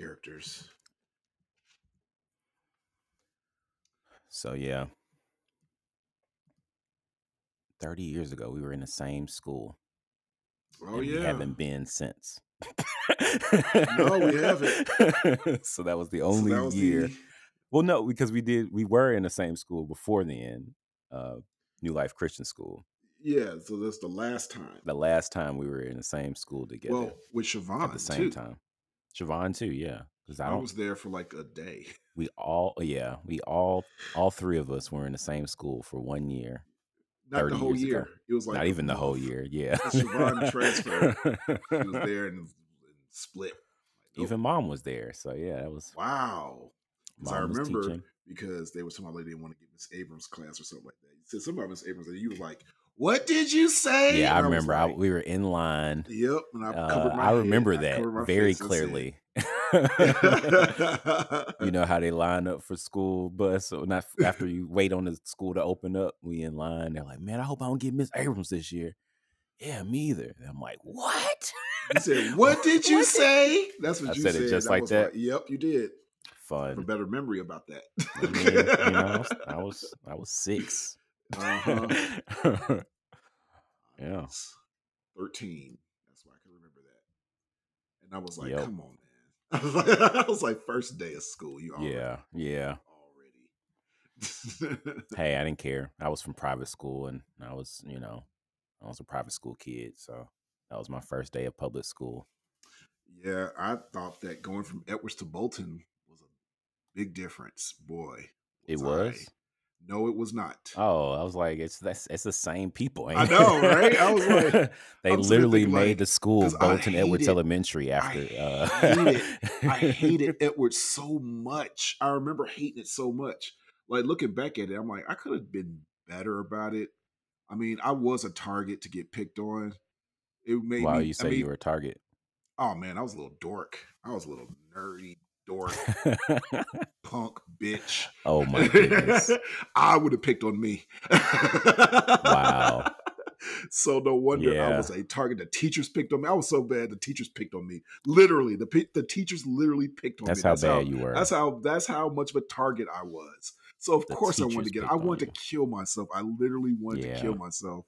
characters. So yeah. 30 years ago, we were in the same school. Oh and we yeah. haven't been since. No, we haven't. so that was the only that was year. the Well, no, because we did we were in the same school before then, uh, New Life Christian School. yeah. So that's the last time. The last time we were in the same school together Well, with Siobhan at the same too. time. Siobhan too, yeah. Because I I was there for like a day. we all yeah, we all all three of us were in the same school for one year. Not the whole years ago. year. It was like Not even the whole year, yeah. Siobhan transferred. She was there and, and split. Like, nope. Even mom was there. So yeah, that was wow. I remember because they were talking about they didn't want to get Miss Abrams class or something like that. You said something about Miss Abrams, and you was like, "What did you say?" Yeah, I was remember I, like, we were in line. Yep, and I Uh, covered my I remember head. I that my very face and said- clearly. you know how they line up for school bus, so not after you wait on the school to open up, we in line. They're like, "Man, I hope I don't get Miss Abrams this year." Yeah, me either. And I'm like, "What?" You said, "What did you What did- say?" That's what I you said it just I like that. yep, you did. For Fun. better memory about that. I mean, you know, I was, I was I was 6 Uh-huh. Yeah. Thirteen. That's why I can remember that. And I was like, Yep. "Come on, man!" I was like, I was like, first day of school. You already, yeah, yeah. already. Hey, I didn't care. I was from private school, and I was, you know, I was a private school kid, so that was my first day of public school. Yeah, I thought that going from Edwards to Bolton was a big difference. Boy, It I- was. No, it was not. Oh, I was like, it's that's it's the same people. I know, right? I was like- they I'm literally made like, the school Bolton Edwards hated- Elementary after. I uh, hated- I hated Edwards so much. I remember hating it so much. Like looking back at it, I'm like, I could have been better about it. I mean, I was a target to get picked on. It made Wow, me. you say I mean, you were a target. oh man, I was a little dork. I was a little nerdy dork, punk bitch. oh my goodness! I would have picked on me. Wow. So no wonder I was a target. The teachers picked on me. I was so bad. The teachers picked on me. Literally, the the teachers literally picked on me. That's me. how bad you were. That's how. That's how much of a target I was. So of The course I wanted to get. I wanted to kill myself. I literally wanted to kill myself.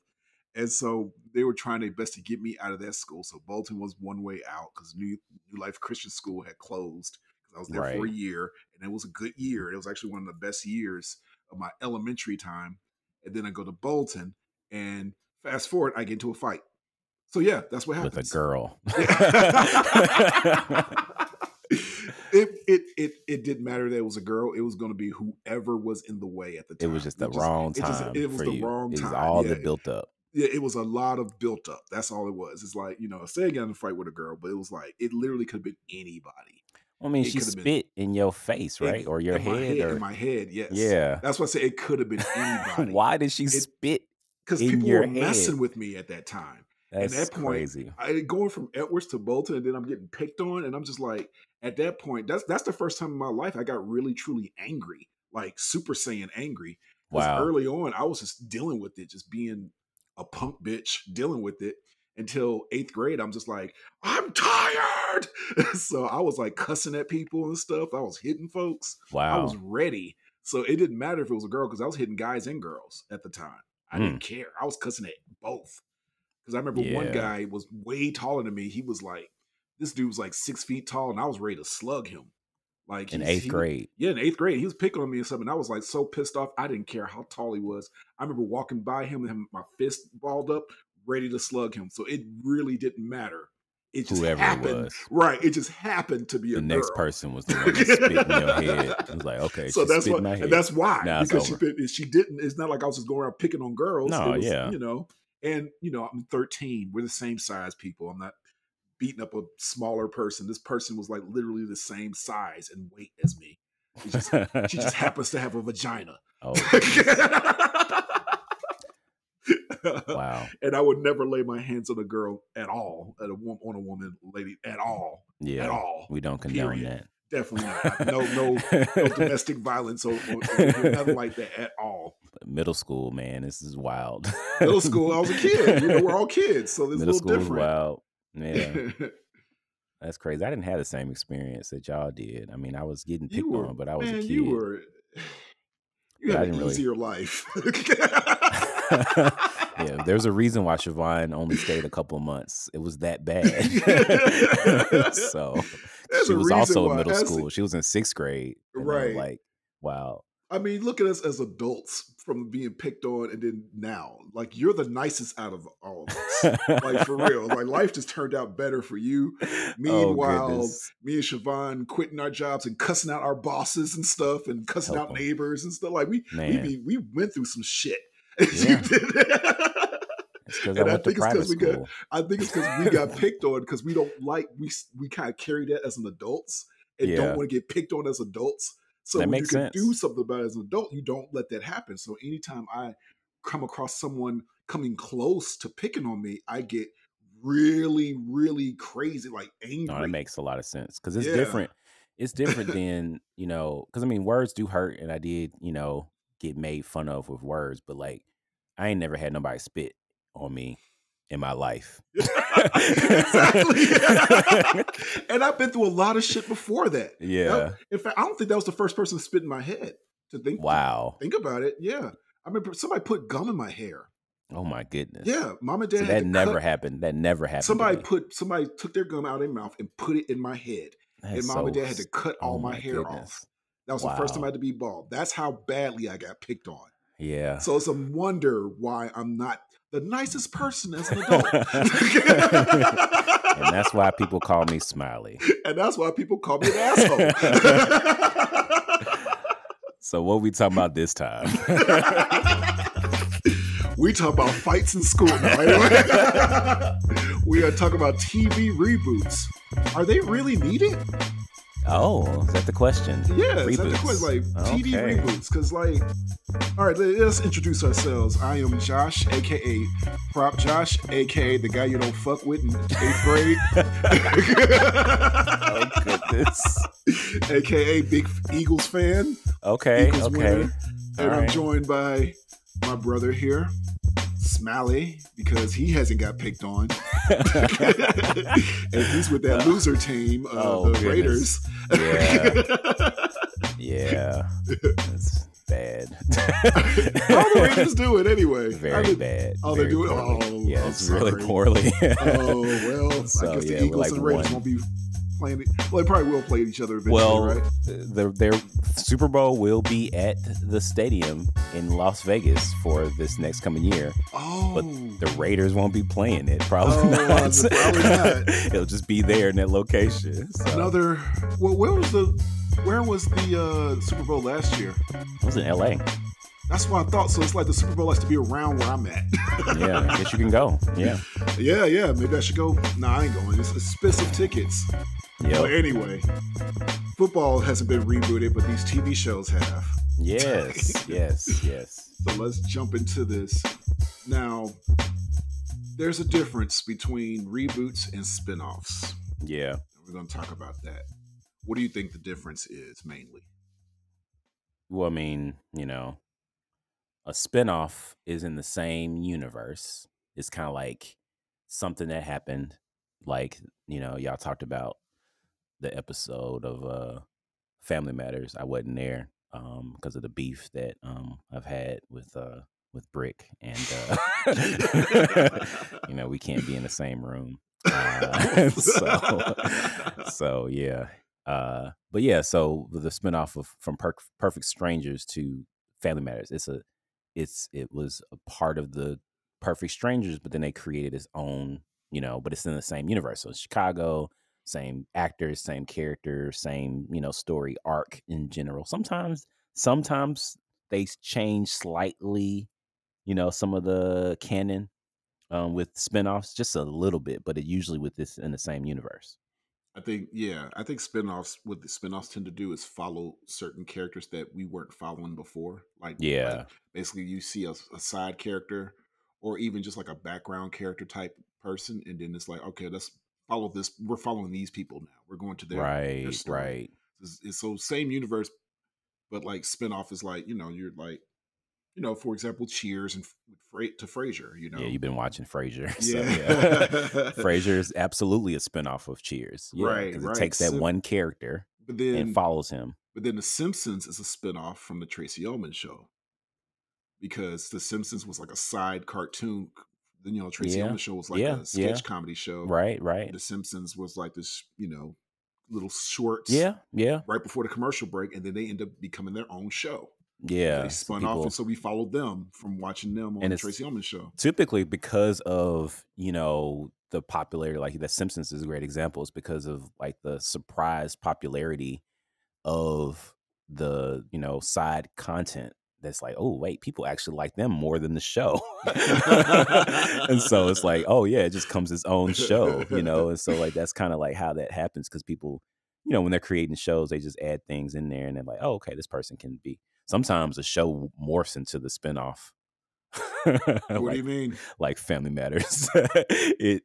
And so they were trying their best to get me out of that school. So Bolton was one way out because New New Life Christian School had closed. I was there for a year, and it was a good year. It was actually one of the best years of my elementary time. And then I go to Bolton, and fast forward, I get into a fight. So yeah, that's what happens with a girl. it, it it it didn't matter that it was a girl. It was going to be whoever was in the way at the time. it was just the It wrong just- time it was for the you. wrong it was all yeah, the built up. yeah, it was a lot of built up. That's all it was. It's like you know, say again in a fight with a girl, but it was like it literally could have been anybody. I mean, it she could've been- spit in your face, right, or your my head, or in my head. Yes. yeah. That's why I say it could have been anybody. Why did she spit? Because people were messing with me at that time. That's that point, crazy. I going from Edwards to Bolton, and then I'm getting picked on, and I'm just like, at that point, that's that's the first time in my life I got really truly angry, like Super Saiyan angry. Wow. Early on, I was just dealing with it, just being a punk bitch, dealing with it until eighth grade. I'm just like, I'm tired. so I was like cussing at people and stuff. I was hitting folks. Wow. I was ready. So it didn't matter if it was a girl because I was hitting guys and girls at the time. I Hmm. didn't care. I was cussing at both. Because I remember one guy was way taller than me. He was like, this dude was like six feet tall, and I was ready to slug him. Like in eighth he- grade. yeah, in eighth grade, he was picking on me and something. I was like so pissed off. I didn't care how tall he was. I remember walking by him and him, my fist balled up, ready to slug him. So it really didn't matter. It just Whoever it happened. was. Right. It just happened to be a The next girl. person was the one that spit in your head. It was like, okay, so that's what, and that's why Now because she she didn't. It's not like I was just going around picking on girls. No, was, yeah. you know, and you know, I'm 13. We're the same size people. I'm not beating up a smaller person. This person was like literally the same size and weight as me. She just, she just happens to have a vagina. oh, wow. And I would never lay my hands on a girl at all, at a on a woman, lady at all, Yeah. at all. We don't condone Period. that. Definitely not. No, no, no domestic violence or, or, or nothing like that at all. Middle school, man, this is wild. Middle school, I was a kid. You know, we're all kids, so this is a little different. wild. Yeah. That's crazy. I didn't have the same experience that y'all did. I mean, I was getting picked were on, but I was a kid. you were you had an didn't really. easier life. Yeah, there's a reason why Siobhan only stayed a couple months. It was that bad. so There's she was also in middle school. She was in sixth grade. Right. like, wow. I mean, look at us as adults from being picked on and then now. Like you're the nicest out of all of us. like for real. Like life just turned out better for you. Oh, Meanwhile, goodness. me and Siobhan quitting our jobs and cussing out our bosses and stuff and cussing Help out 'em. neighbors and stuff. Like we we, Man. be, we went through some shit. Yeah. It's because I And I to think it's 'cause private we got- I think it's because we got picked on because we don't like we we kind of carry that as an adults and Yeah. don't want to get picked on as adults. So That when you can sense. do something about it as an adult, you don't let that happen. So anytime I come across someone coming close to picking on me, I get really, really crazy, like angry. No, that makes a lot of sense because it's Yeah. different. It's different than you know, because I mean, words do hurt, and I did, you know, get made fun of with words, but like, I ain't never had nobody spit on me in my life. exactly. and I've been through a lot of shit before that. yeah. That- in fact, I don't think that was the first person to spit in my head. To think, Wow. think about it. Yeah, I remember somebody put gum in my hair. Oh my goodness. Yeah, mom and dad. So had that never cut- happened. That never happened. Somebody put somebody took their gum out of their mouth and put it in my head, That's and mom and dad had to cut all oh my, my hair off. That was the first time I had to be bald. That's how badly I got picked on. Yeah. So it's a wonder why I'm not the nicest person as an adult. and that's why people call me Smiley. and that's why people call me an asshole. So what we talking about this time? we talk about fights in school now. Anyway. we are talking about TV reboots. Are they really needed? Oh, is that the question? Yeah, is that the question? Like TV Okay. reboots? Because like, all right, let- let's introduce ourselves. I am Josh, aka Prop Josh, aka the guy you don't fuck with in eighth grade, Oh goodness. aka big Eagles fan, Okay. Eagles okay. winner, and All I'm joined by my brother here. Smiley, because he hasn't got picked on. and he's with that loser team, uh, Oh, the goodness. Raiders. Yeah. That's bad. How the Raiders do it anyway? Very did- bad. Oh, very doing- poorly. oh, yeah, it's really poorly. Oh well, So, I guess yeah, the Eagles like and Raiders one- won't be playing. It. Well, they probably will play each other eventually, well, right? the, their Super Bowl will be at the stadium in Las Vegas for this next coming year. Oh, but The Raiders won't be playing it. Probably Oh, not. probably not. It'll just be there in that location. So, another. Well, where was the? Where was the uh, Super Bowl last year? it was in L.A. That's what I thought. So it's like the Super Bowl has to be around where I'm at. Yeah, I guess you can go. Yeah. yeah, yeah. Maybe I should go. Nah, I ain't going. It's expensive tickets. But Yep. anyway, football hasn't been rebooted, but these TV shows have. Yes. Yes. Yes. So let's jump into this. Now, there's a difference between reboots and spin-offs. Yeah. We're going to talk about that. What do you think the difference is mainly? Well, I mean, you know, a spinoff is in the same universe. It's kind of like something that happened, like, you know, y'all talked about the episode of uh Family Matters. I wasn't there um because of the beef that um I've had with uh with Brick and uh you know, we can't be in the same room. Uh, so so yeah uh but yeah so the spinoff of from per- perfect strangers to family matters it's a it's it was a part of the perfect strangers but then they created its own you know but it's in the same universe. So it's chicago same actors same characters same you know story arc in general. Sometimes sometimes they change slightly you know some of the canon um, with spin-offs just a little bit but it usually with this in the same universe I think, yeah, I think spin-offs, what the spin-offs tend to do is follow certain characters that we weren't following before. Like, Yeah. like, basically you see a, a side character or even just like a background character type person. And then it's like, okay, let's follow this. We're following these people now. We're going to their, their right story. right It's, it's so same universe, but like spin-off is like, you know, you're like, you know, for example, Cheers and Fra- to Frasier. You know, Yeah, you've been watching Frasier. So, Yeah. yeah. Frasier is absolutely a spinoff of Cheers. Yeah, Right, right. It takes that Sim- one character but then and follows him. But then The Simpsons is a spinoff from the Tracey Ullman show because The Simpsons was like a side cartoon. Then you know Tracey Yeah, Ullman show was like a sketch comedy show. Right, right. The Simpsons was like this, you know, little shorts. Yeah, yeah, Right before the commercial break, and then they end up becoming their own show. Yeah. they spun off, and so we followed them from watching them on the Tracey Ullman show. typically because of you know the popularity like the simpsons is a great example is because of like the surprise popularity of the you know side content that's like oh wait people actually like them more than the show and so it's like oh yeah it just comes its own show you know and so like that's kind of like how that happens because people you know when they're creating shows they just add things in there and they're like oh okay this person can be sometimes a show morphs into the spinoff what do you mean? like Family Matters. it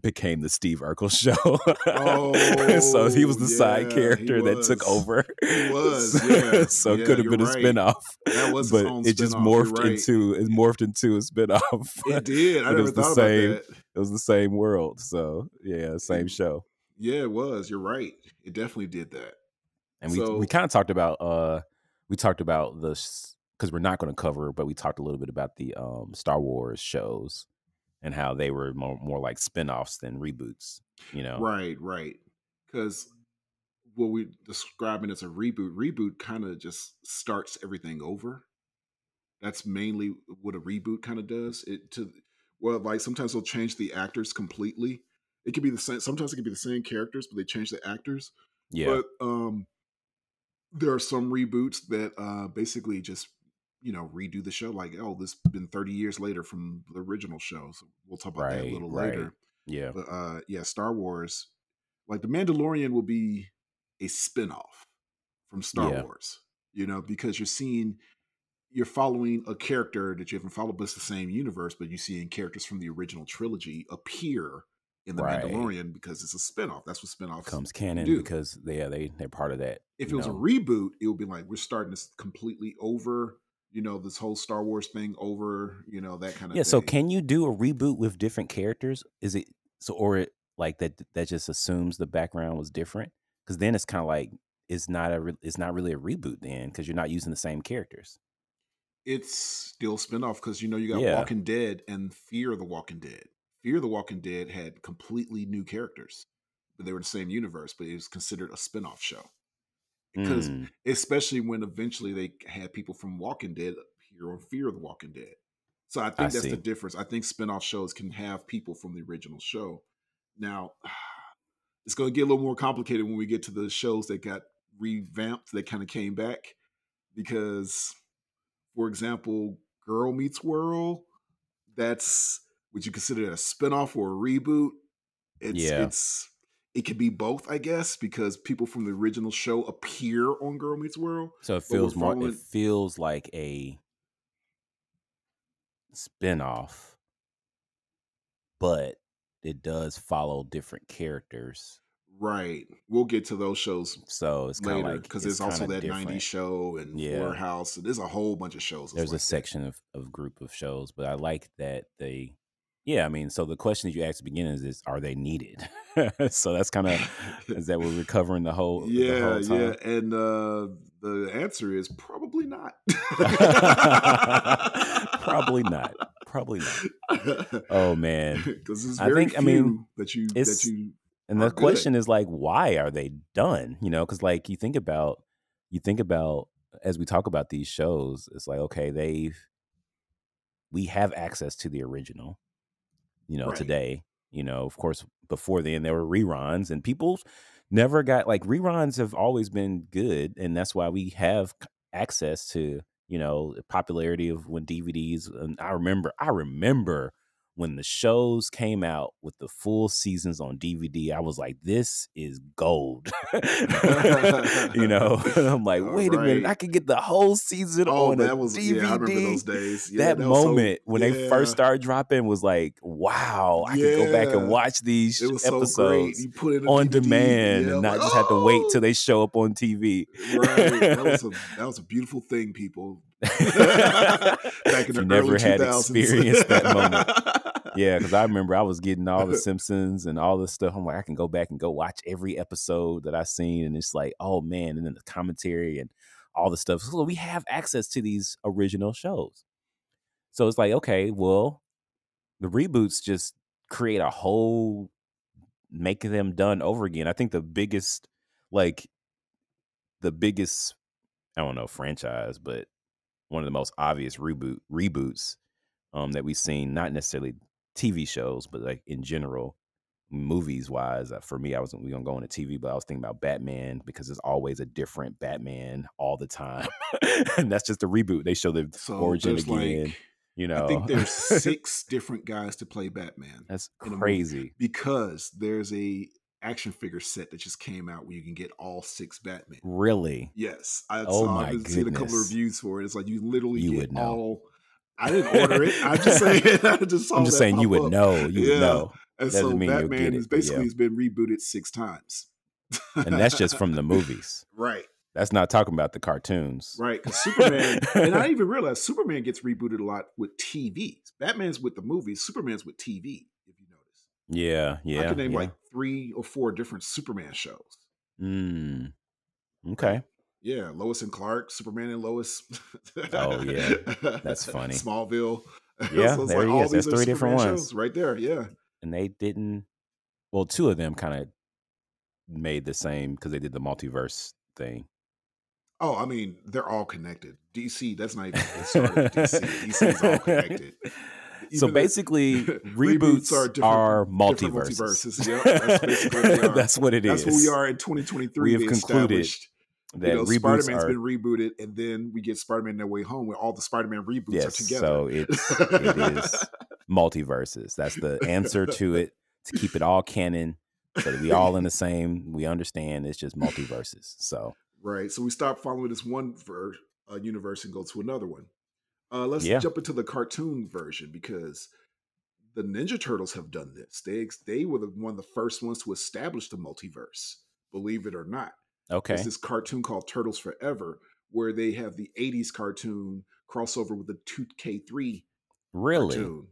became the Steve Urkel show. Oh, so he was the Oh, side character that took over. He was, yeah. so Yeah, it could have been a right. spinoff. That was but it just spinoff, you're morphed right. into it morphed into a spinoff. It did. I But it never was the thought same. about that. it was the same world. So yeah, same show. Yeah, it was. You're right. It definitely did that. And we we kind of talked about uh we talked about the because we're not going to cover, but we talked a little bit about the um Star Wars shows and how they were more more like spin-offs than reboots. You know, Right, right. Because what we're describing as a reboot, reboot kind of just starts everything over. That's mainly what a reboot kind of does. It to well, like sometimes they'll change the actors completely. It could be the same. Sometimes it could be the same characters, but they change the actors. yeah, But um, there are some reboots that uh basically just you know redo the show. Like, oh, this been thirty years later from the original show. So we'll talk about that a little right. later. yeah, But uh yeah, Star Wars, like The Mandalorian will be a spin-off from Star Yeah. Wars. You know, because you're seeing you're following a character that you haven't followed, but it's the same universe, but you're seeing characters from the original trilogy appear in the Right. Mandalorian because it's a spin-off. That's what spin-offs comes canon do. because they yeah, they they're part of that. if it was a reboot, it would be like we're starting this completely over, you know, this whole Star Wars thing over, you know, that kind of yeah. thing. So can you do a reboot with different characters? Is it so or it like that? That just assumes the background was different because then it's kind of like it's not a re- it's not really a reboot then because you're not using the same characters. it's still spin-off because you know you got Yeah. Walking Dead and Fear the Walking Dead. Fear the Walking Dead had completely new characters, but they were the same universe, but it was considered a spin-off show. Because Mm, especially when eventually they had people from Walking Dead appear on Fear the Walking Dead. So I think that's see. the difference. I think spin-off shows can have people from the original show. Now, it's going to get a little more complicated when we get to the shows that got revamped that kind of came back because for example, Girl Meets World, that's would you consider it a spin-off or a reboot? It's Yeah. it's it could be both, I guess, because people from the original show appear on Girl Meets World. so it feels more. following- It feels like a spin-off, but it does follow different characters. Right. We'll get to those shows So it's kind of later like because there's also that '90s show and Yeah. Fuller House. And there's a whole bunch of shows. there's a that. section of, of group of shows, but I like that they yeah, I mean, so the question that you asked at the beginning is, is are they needed? so that's kind of is that we're recovering the whole the yeah, whole time? yeah, and uh, the answer is probably not. Probably not. Probably not. Oh man. because it's I very think- I few mean, that you that you And the good. question is like, why are they done? You know, because like you think about you think about as we talk about these shows, it's like, okay, they've we have access to the original, you know, Right. today. You know, of course, before then there were reruns and people never got like reruns have always been good, and that's why we have access to, you know, the popularity of when DVDs and I remember I remember when the shows came out with the full seasons on DVD, I was like, this is gold. you know, I'm like, wait a minute. I could get the whole season oh on a that was DVD. yeah I remember those days yeah, that, so- moment when they first yeah, started dropping was like, wow, I could go back and watch these it was so great episodes it on DVD, demand yeah, and not like, just have to wait "Oh!" till they show up on TV. right that was a that was a beautiful thing people Back in the never had 2000s. experienced that moment. Yeah, because I remember I was getting all the Simpsons and all this stuff. I'm like, I can go back and go watch every episode that I've seen, and it's like, oh man, and then the commentary and all the stuff. So we have access to these original shows. So it's like, okay, well, the reboots just create a whole making them done over again. I think the biggest, like, the biggest, I don't know, franchise, but one of the most obvious reboot reboots um, that we've seen, not necessarily TV shows, but like in general, movies wise. Uh, for me, I wasn't we gonna go into TV, but I was thinking about Batman because there's always a different Batman all the time, and that's just a reboot. They show the so origin again. like you know, I think there's six different guys to play Batman that's in a movie. crazy. because there's a action figure set that just came out where you can get all six Batman. Really? Yes, I Oh saw. my I've seen a couple of reviews for it. It's like you literally You get would know. all. I didn't order it. I'm just saying. I just saw I'm just saying you would up. know. You Yeah. would know, And Doesn't so mean you'll Batman get is it, basically yeah. has been rebooted six times. and that's just from the movies. right, That's not talking about the cartoons. right. Because Superman, and I didn't even realize Superman gets rebooted a lot with TVs. Batman's with the movies. Superman's with TV. If you notice, yeah, yeah. I can name yeah. like three or four different Superman shows. Mm. Okay. Yeah, Lois and Clark, Superman and Lois. Oh, yeah. That's funny. Smallville. Yeah, it's there he all is. these That's three different ones. shows right there. Yeah. And they didn't. Well, two of them kind of made the same because they did the multiverse thing. Oh, I mean, they're all connected. DC, that's not even started DC. DC is all connected. So basically, reboots reboots are are, multiverses. multiverses. Yep, that's basically what they are. That's what it is. That's what we are in 2023. We have concluded That you know, reboots Spider-Man's are been rebooted, and then we get Spider-Man No Way Home, where all the Spider-Man reboots yes. are together. So it's it is multiverses. That's the answer to it. To keep it all canon, so that we all in the same. We understand it's just multiverses. So Right. So we stop following this one ver- uh, universe and go to another one. Uh, let's Yeah. jump into the cartoon version because the Ninja Turtles have done this. They they were the, one of the first ones to establish the multiverse. Believe it or not, okay, there's this cartoon called Turtles Forever where they have the '80s cartoon crossover with the 2K3 really, cartoon.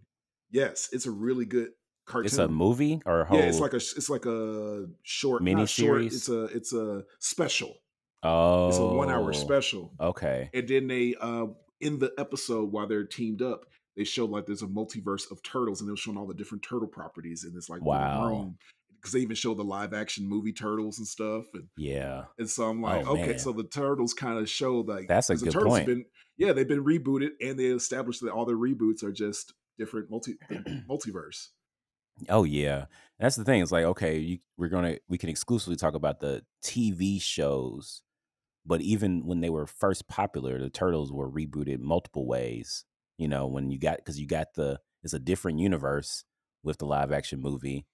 Yes, it's a really good cartoon. it's a movie or a whole. yeah, it's like a it's like a short Mini series? It's a it's a special. oh, It's a one hour special. Okay, And then they uh in the episode while they're teamed up, they show like there's a multiverse of turtles and they're showing all the different turtle properties in this like Wow. room. Because they even show the live action movie turtles and stuff. And, yeah, and so I'm like, Oh, okay, man. so the turtles kind of show like That's a the good turtles point. Been, yeah, they've been rebooted and they established that all their reboots are just different multi multiverse. oh yeah. That's the thing. It's like okay, you, we're gonna we can exclusively talk about the TV shows, but even when they were first popular, the Turtles were rebooted multiple ways. You know, when you got because you got the it's a different universe with the live action movie,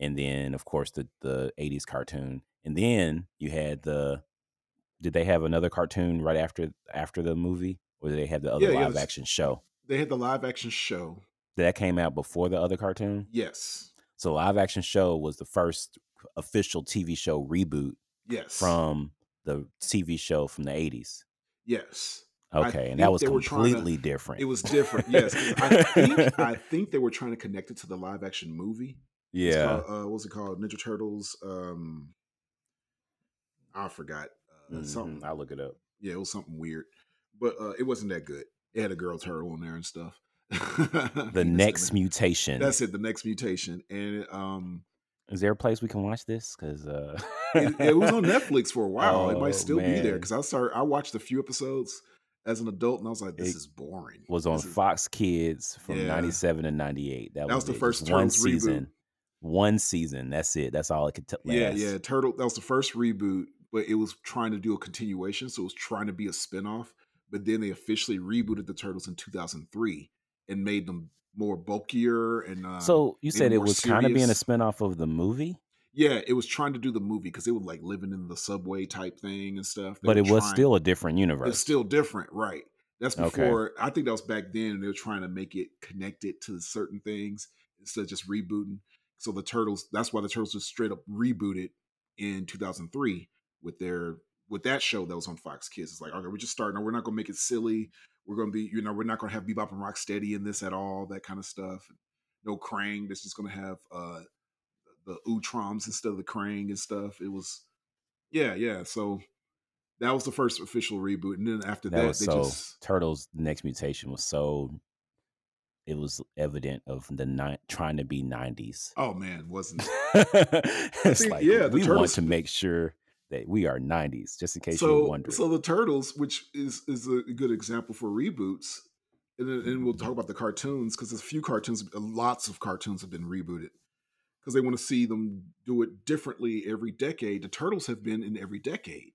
and then of course the the '80s cartoon, and then you had the. Did they have another cartoon right after after the movie, or did they have the other Yeah, yeah, live it's- action show They had the live action show. that came out before the other cartoon? Yes. So live action show was the first official TV show reboot Yes. from the TV show from the 80s. Yes. I Okay, and that was trying to- completely different. It was different, Yes, I think I think they were trying to connect it to the live action movie. Yeah. called, uh, what's it called? Ninja Turtles. Um, I forgot. Uh, Mhm, Something. I'll look it up. Yeah, it was something weird, but uh, it wasn't that good. It had a girl turtle in there and stuff. The next mutation. That's it. The next mutation, and um, Is there a place we can watch this? Because uh... it, it was on Netflix for a while. it Oh, might still be there because I started. I watched a few episodes as an adult, and I was like, "This It is boring." was on This is- Fox Kids from Yeah. 97 and 98. That, That was the it. first Just one reboot. season. One season. That's it. That's all it could t- last. Yeah, yeah. Turtle. That was the first reboot, but it was trying to do a continuation, so it was trying to be a spinoff. But then they officially rebooted the Turtles in 2003 and made them more bulkier and. Uh, So you said it was kind of being a spinoff of the movie, yeah, it was trying to do the movie because they were like living in the subway type thing and stuff. They but it was trying- still a different universe. It's still different, right? That's Okay. before. I think that was back then, and they were trying to make it connected to certain things instead of just rebooting. So the turtles. That's why the turtles just straight up rebooted in 2003 with their with that show that was on Fox Kids. It's like, okay, we're just starting. We're not going to make it silly. We're going to be, you know, we're not going to have Bebop and Rocksteady in this at all. That kind of stuff. No Krang. This is going to have uh the Utroms instead of the Krang and stuff. It was, yeah, yeah. So that was the first official reboot, and then after that, That they so just Turtles Next Mutation was so it was evident of the ni- trying to be 90s. oh man, wasn't it's think, like yeah, the we want to make sure that we are 90s just in case so you're wondering. so the turtles which is is a good example for reboots and, and we'll talk about the cartoons because there's a few cartoons lots of cartoons have been rebooted because they want to see them do it differently every decade the turtles have been in every decade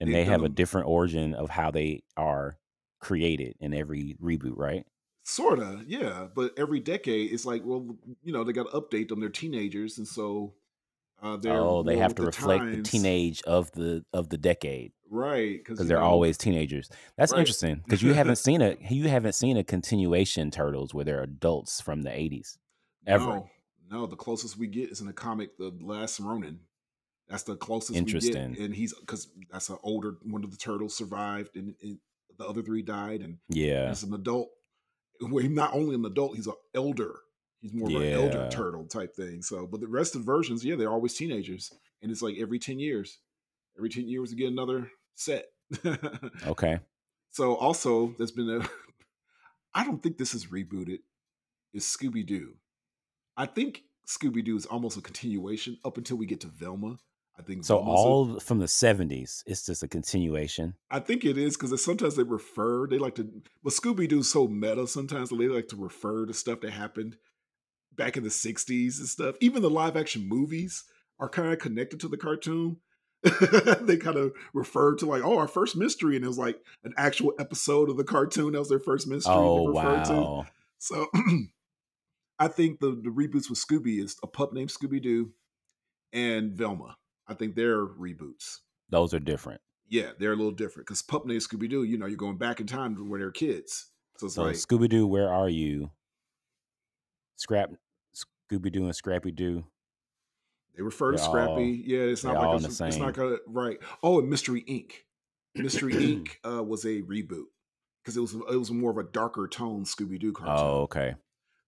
and they've they have a different origin of how they are created in every reboot, right? sorta yeah but every decade it's like well you know they got to update them they're teenagers and so uh they're oh, they have to the reflect the teenage of the of the decade right because they're always teenagers. That's Right. interesting because you haven't seen a you haven't seen a continuation Turtles where they're adults from the 80s. ever. No, no, the closest we get is in the comic, The Last Ronin. That's the closest Interesting. we get, and he's because that's an older one of the turtles survived, and, and the other three died, and Yeah. as an adult, well, he's not only an adult, he's an elder. He's more of an elder turtle type thing. So, but the rest of the versions, yeah, they're always teenagers, and it's like every ten years, every ten years we get another set. Okay. So also, there's been a. I don't think this is rebooted. Is Scooby Doo? I think Scooby Doo is almost a continuation up until we get to Velma. I think So Velma's a- all from the 70s, it's just a continuation. I think it is because sometimes they refer. They like to, but Scooby Doo's so meta. Sometimes they like to refer to stuff that happened back in the '60s and stuff. Even the live action movies are kind of connected to the cartoon. they kind of refer to like, oh, our first mystery, and it was like an actual episode of the cartoon. That was their first mystery. Oh referred to. So I think the the reboots with Scooby is a pup named Scooby Doo and Velma. I think they're reboots. Those are different. Yeah, they're a little different because pup named Scooby Doo. You know, you're going back in time to when they're kids. So So like Scooby Doo, where are you? Scrap Scooby Doo and Scrappy Doo. they refer to they're Scrappy. yeah, it's not like a, the it's not gonna right. Oh, and Mystery Inc. Mystery Inc. Uh, was a reboot because it was it was more of a darker tone Scooby Doo cartoon. Oh, okay.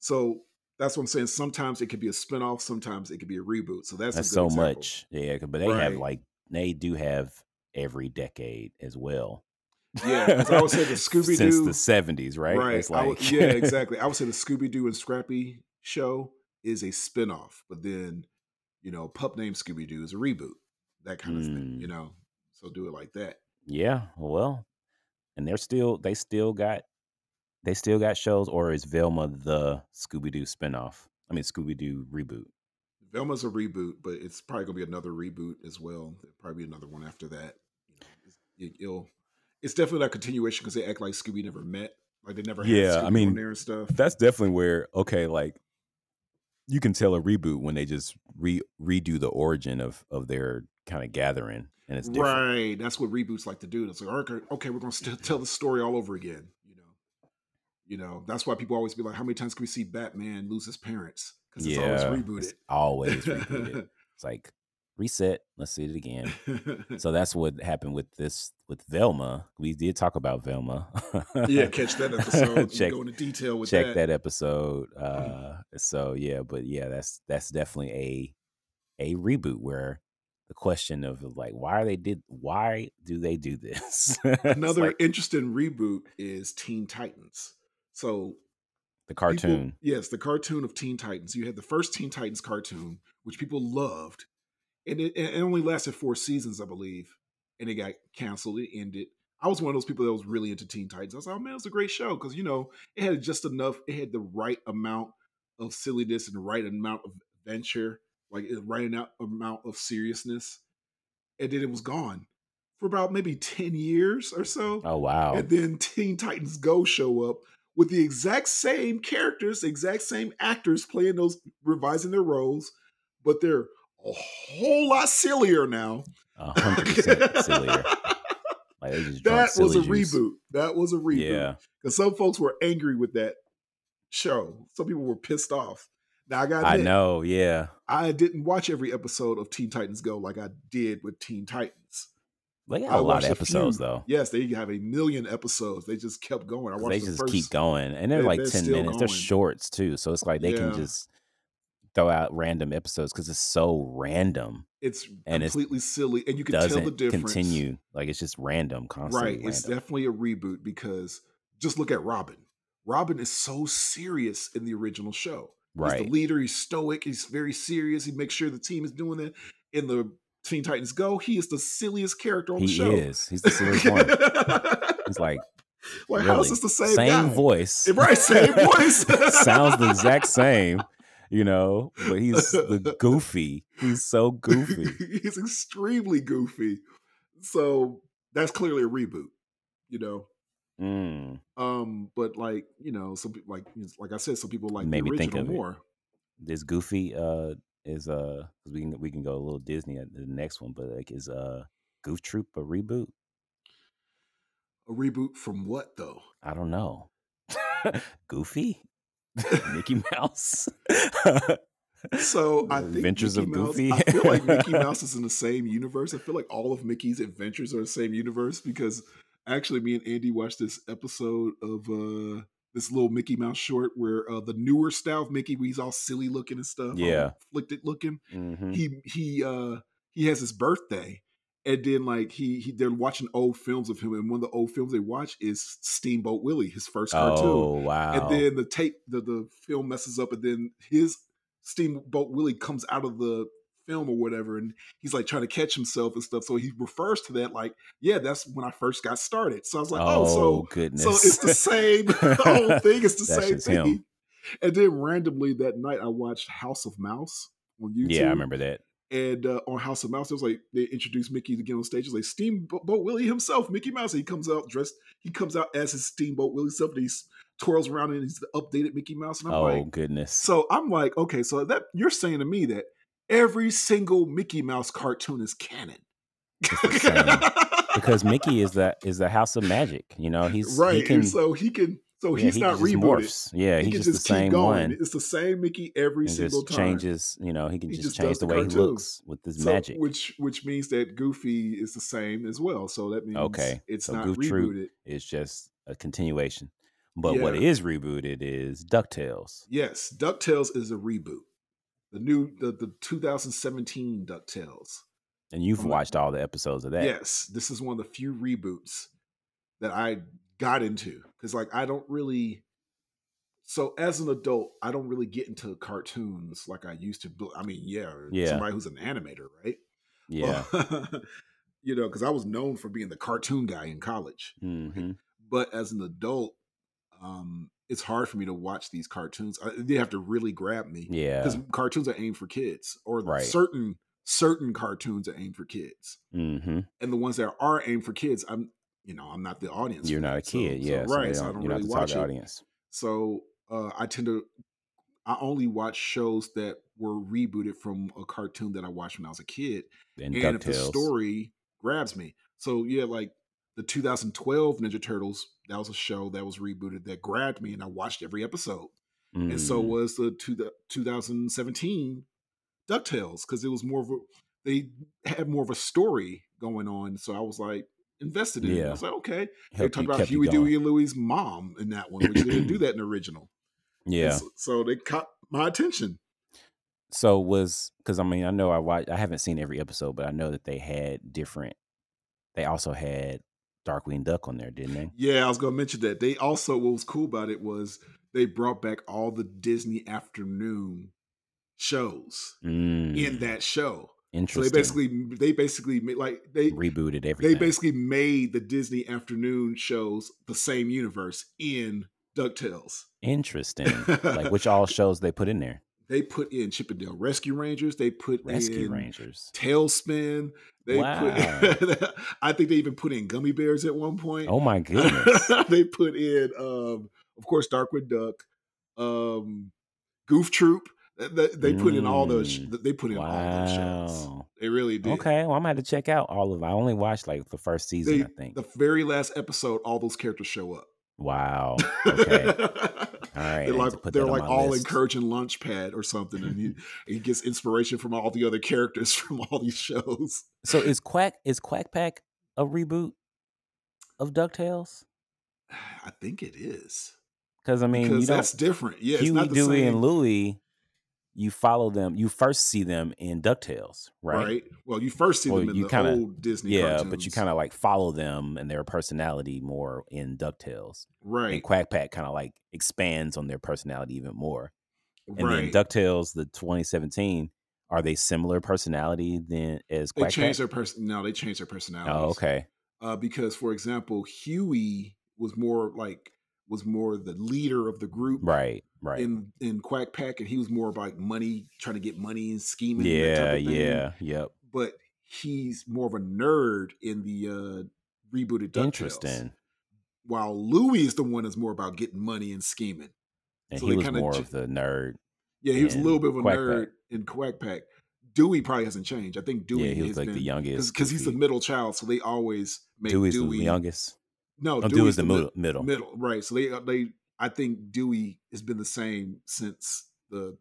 So that's what I'm saying. Sometimes it could be a spinoff. Sometimes it could be a reboot. So that's That's so example. much. Yeah, but they have like they do have every decade as well. Yeah, I would say the Scooby-Doo- since the seventies, right? Right. Like would- yeah, exactly. I would say the Scooby Doo and Scrappy show is a spinoff, but then, you know, Pup Named Scooby Doo is a reboot, that kind of thing, Hmm. you know? So do it like that. Yeah, well, and they're still they still got they still got shows, or is Velma the Scooby Doo spinoff? I mean Scooby Doo reboot. Velma's a reboot, but it's probably going to be another reboot as well. There'll probably be another one after that. You know, it's, it, it'll, it's definitely not continuation because they act like Scooby never met. Like they never had Yeah, I mean, there and stuff. That's definitely where okay, like you can tell a reboot when they just re redo the origin of of their kind of gathering, and it's different. Right. That's what reboots like to do. It's like, okay, okay we're going to st- tell the story all over again. You know, you know. That's why people always be like, how many times can we see Batman lose his parents? Because it's Yeah, always It's rebooted. always rebooted. It's like reset. Let's see it again. So that's what happened with this with Velma. We did talk about Velma. yeah, catch that episode. check go into detail with check that. that. episode. Uh, so yeah, but yeah, that's that's definitely a a reboot where the question of like why are they did why do they do this? Another like interesting reboot is Teen Titans. So the people- cartoon. yes, the cartoon of Teen Titans. You had the first Teen Titans cartoon, which people loved, and it, it only lasted four seasons, I believe, and it got canceled. It ended. I was one of those people that was really into Teen Titans. I was like, oh man, it was a great show because you know it had just enough. It had the right amount of silliness and the right amount of adventure, like the right amount amount of seriousness, and then it was gone for about maybe ten years or so. Oh wow. And then Teen Titans Go show up with the exact same characters, exact same actors playing those, revising their roles, but they're a whole lot sillier now. A hundred percent sillier. Like they just drunk that was a juice. reboot. That was a reboot. Yeah. Because some folks were angry with that show. Some people were pissed off. Now I got I know, yeah. I didn't watch every episode of Teen Titans Go like I did with Teen Titans. They got I a lot of episodes though. Yes, they have a million episodes. They just kept going. I watched They the just first. keep going, and they're they- like they're ten minutes. They're shorts too, so it's like they can just throw out random episodes because it's so random. It's and it's- completely silly, and you can tell the difference. continue like it's just random, constantly Right, it's definitely a reboot because just look at Robin. Robin is so serious in the original show. Right, He's the leader. He's stoic. He's very serious. He makes sure the team is doing it. In the Teen Titans Go, he is the silliest character on the show. He is. He's the silliest one. He's like like, how is this the same, guy? voice, Right, same voice. sounds the exact same, you know, but he's the goofy. He's so goofy. he's extremely goofy. So that's clearly a reboot, you know. Mm, Um, but like you know, some people like like I said, some people like Made the think original it. more. this goofy uh is uh we can we can go a little Disney at the next one, but like is uh Goof Troop a reboot? A reboot from what though? I don't know. Goofy, Mickey Mouse. So I think Adventures Mickey of Mouse, Goofy. I feel like Mickey Mouse is in the same universe. I feel like all of Mickey's adventures are the same universe because actually, me and Andy watched this episode of uh this little Mickey Mouse short where uh the newer style of Mickey, where he's all silly looking and stuff, Yeah. afflicted looking. Mhm. He he uh he has his birthday. And then, like he, he, they're watching old films of him, and one of the old films they watch is Steamboat Willie, his first cartoon Oh wow! and then the tape the, the film messes up and then his steamboat willie comes out of the film or whatever and he's like trying to catch himself and stuff so he refers to that like yeah that's when i first got started so i was like oh, oh so goodness! so it's the same the whole thing it's the same thing him. and then randomly that night i watched house of mouse on youtube yeah, I remember that. And uh, on House of Mouse, it was like they introduced Mickey to get on stage. It's like Steamboat Willie himself, Mickey Mouse. And he comes out dressed. He comes out as his Steamboat Willie self. And he twirls around and he's the updated Mickey Mouse. And I'm Oh like, goodness! so I'm like, okay, so that you're saying to me that every single Mickey Mouse cartoon is canon. It's the same. because Mickey is the is the House of Magic. You know, he's right. He can, and so he can. So yeah, he's he not rebooted. morphs. Yeah, he he's can just, just the keep going. one. It's the same Mickey every and single just time. changes. You know, he can He just just change the the way he looks with his So, magic. which which means that Goofy is the same as well. So that means Okay, it's so not Goof Troop rebooted. It's just a continuation. But what Yeah. is rebooted is Ducktales. Yes, Ducktales is a reboot. The new the, the 2017 Ducktales. And you've watched all the episodes of that. Yes, this is one of the few reboots that I got into because like I don't really. So as an adult, I don't really get into cartoons like I used to. I mean, yeah, Yeah. somebody who's an animator, right? Yeah. you know, because I was known for being the cartoon guy in college. hmm But as an adult, um, it's hard for me to watch these cartoons. I, they have to really grab me Yeah. because cartoons are aimed for kids, or Right. certain certain cartoons are aimed for kids, hmm and the ones that are aimed for kids, I'm you know I'm not the audience. You're not a kid. so, yeah. so right. So I don't- you're not really the watch it. audience. So uh, I tend to I only watch shows that were rebooted from a cartoon that I watched when I was a kid, And, and if the story grabs me. So yeah, like the 2012 Ninja Turtles, that was a show that was rebooted that grabbed me, and I watched every episode. And so Mm. was the, two, the 2017 Ducktales because it was more of a they had more of a story going on. So I was like invested in it. I Yeah. was like, okay. They talked about Huey. Dewey, and Louie's mom in that one, which they didn't do that in the original. Yeah. So, so they caught my attention. So was because I mean I know I watch I haven't seen every episode, but I know that they had different. They also had Darkwing Duck on there, didn't they? Yeah, I was going to mention that. They also, what was cool about it was they brought back all the Disney afternoon shows in Mm, that show. So they basically, they basically like they rebooted everything. they basically made the Disney afternoon shows the same universe in Ducktales. interesting. like which all shows they put in there? They put in Chip 'n Dale Rescue Rangers. They put Rescue in Rangers. TaleSpin. They put. I think they even put in Gummi Bears at one point. Oh my goodness. they put in, um, of course, Darkwing Duck, um, Goof Troop. They, they put in all those. Mm. They put in all those shows. Wow. They really did. Okay, well I'm gonna have to check out all of. I only watched like the first season. They, I think. the very last episode, all those characters show up. Wow. Okay. All right. they're like they're like all list. encouraging Launchpad or something, and he, he gets inspiration from all the other characters from all these shows. So is Quack is Quack Pack a reboot of Ducktales? I think it is Because I mean, because that's different. Yeah, it's Huey, not the Dewey, same. and Louie. You follow them. You first see them in Ducktales, right? right? Well, you first see Well, them in you the kinda- old Disney Yeah, cartoons. but you kind of like follow them and their personality more in Ducktales. right, And Quack Pack kind of like expands on their personality even more. And right. then Ducktales, the 2017, are they similar personality than as they Quack changed Pack? their person. No, they changed their personality. Oh, okay. uh, because for example huey was more like was more the leader of the group Right, right. in in quack pack and he was more about money trying to get money and scheming yeah, thing. yeah, yep. but he's more of a nerd in the uh rebooted DuckTales. Interesting. while louie is the one that's more about getting money and scheming And So he was more ch- of the nerd. yeah he was a little bit of a Quack nerd Pack. in quack pack dewey probably hasn't changed i think dewey yeah, he was has like been the youngest. because he's the middle child so they always make Dewey's dewey the youngest. No Oh, dewey's Dewey's the mid- middle. middle. right so they uh, they i think dewey has been the same since the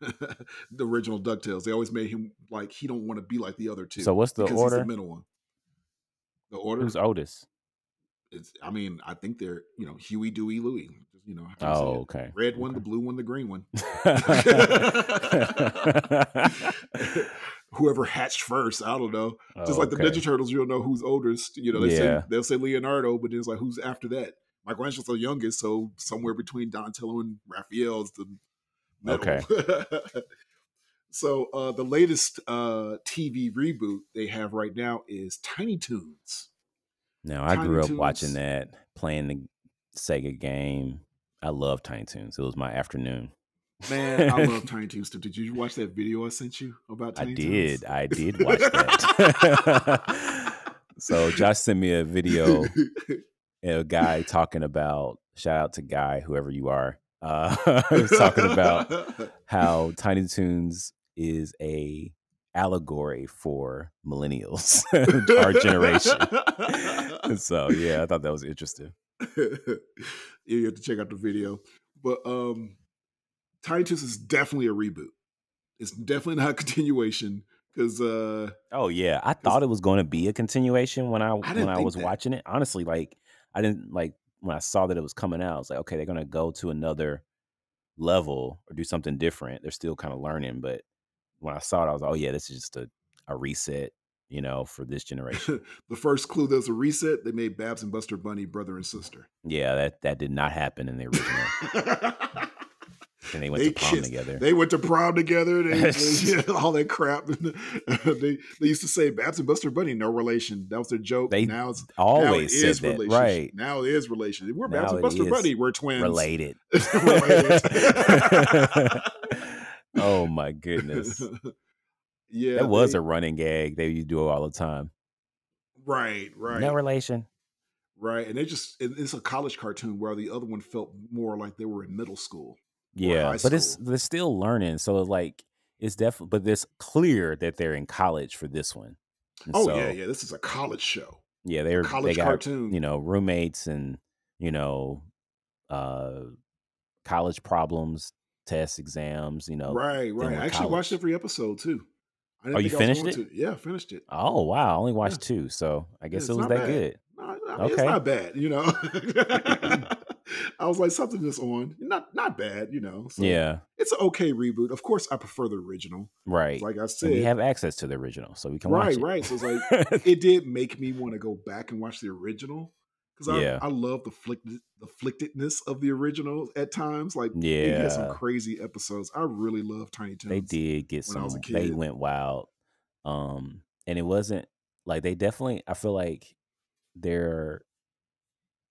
the original ducktales they always made him like he don't want to be like the other two So what's the order? the middle one the order Who's Otis? is i mean i think they're you know huey dewey louie you know how you say Oh, okay. red one the blue one the green one okay. whoever hatched first i don't know just like the ninja turtles you don't know who's oldest you know they Yeah. say they'll say leonardo but then it's like who's after that michelangelo's the youngest so somewhere between donatello and raphael's the middle. Okay. so uh the latest uh tv reboot they have right now is tiny toons Now I Tiny grew up Toons. watching that, playing the Sega game. I love Tiny Toons. It was my afternoon. Man i love tiny toons Stuff. did you watch that video i sent you about Tiny I did. Toons? I did watch that. so Josh sent me a video, a guy talking about shout out to Guy, whoever you are. Uh, he was talking about how Tiny Toons is a allegory for millennials, our generation. so yeah, I thought that was interesting. you have to check out the video. But um Toons is definitely a reboot. It's definitely not a continuation because uh Oh yeah, I thought it was going to be a continuation when I, didn't when I was that. watching it. Honestly, like I didn't like when I saw that it was coming out. I was like, okay, they're going to go to another level or do something different. They're still kind of learning, but when I saw it, I was like, oh yeah, this is just a, a reset, you know, for this generation. the first clue there's a reset, they made Babs and Buster Bunny brother and sister. yeah, that that did not happen in the original. and they went They to prom kissed. together. They went to prom together. They, they- all that crap. they they used to say Babs and Buster Bunny no relation. That was their joke. They now it's Always now it said is that, right? Now it is relation. We're Now Babs and Buster Bunny. We're twins. Related. Related. oh my goodness. yeah, that was they- a running gag. They used to do it all the time. right, right, No relation. right. And they just—it's a college cartoon where the other one felt more like they were in middle school. Yeah, but it's they're still learning. So it's like it's definitely, but it's clear that they're in college for this one. And Oh so, yeah, yeah. This is a college show. yeah. They're college they got cartoon. you know roommates and you know uh college problems, tests, exams. You know. right, right. I actually watched every episode too. I didn't Oh, you think I was finished going To. Yeah, finished it. Oh wow! I only watched two, so I guess it's it was that bad. good. No, I mean, it's not bad, you know. I was like, something that's on, not not bad, you know. So yeah, it's an okay reboot. Of course, I prefer the original. right. Like I and said, we have access to the original, so we can right, watch it. right. So it's like it did make me want to go back and watch the original because I, Yeah. I love the flicked the flictedness of the original at times. Like it had some crazy episodes. I really love Tiny Toons. they did get I some. They went wild, um, and it wasn't like they definitely. I feel like they're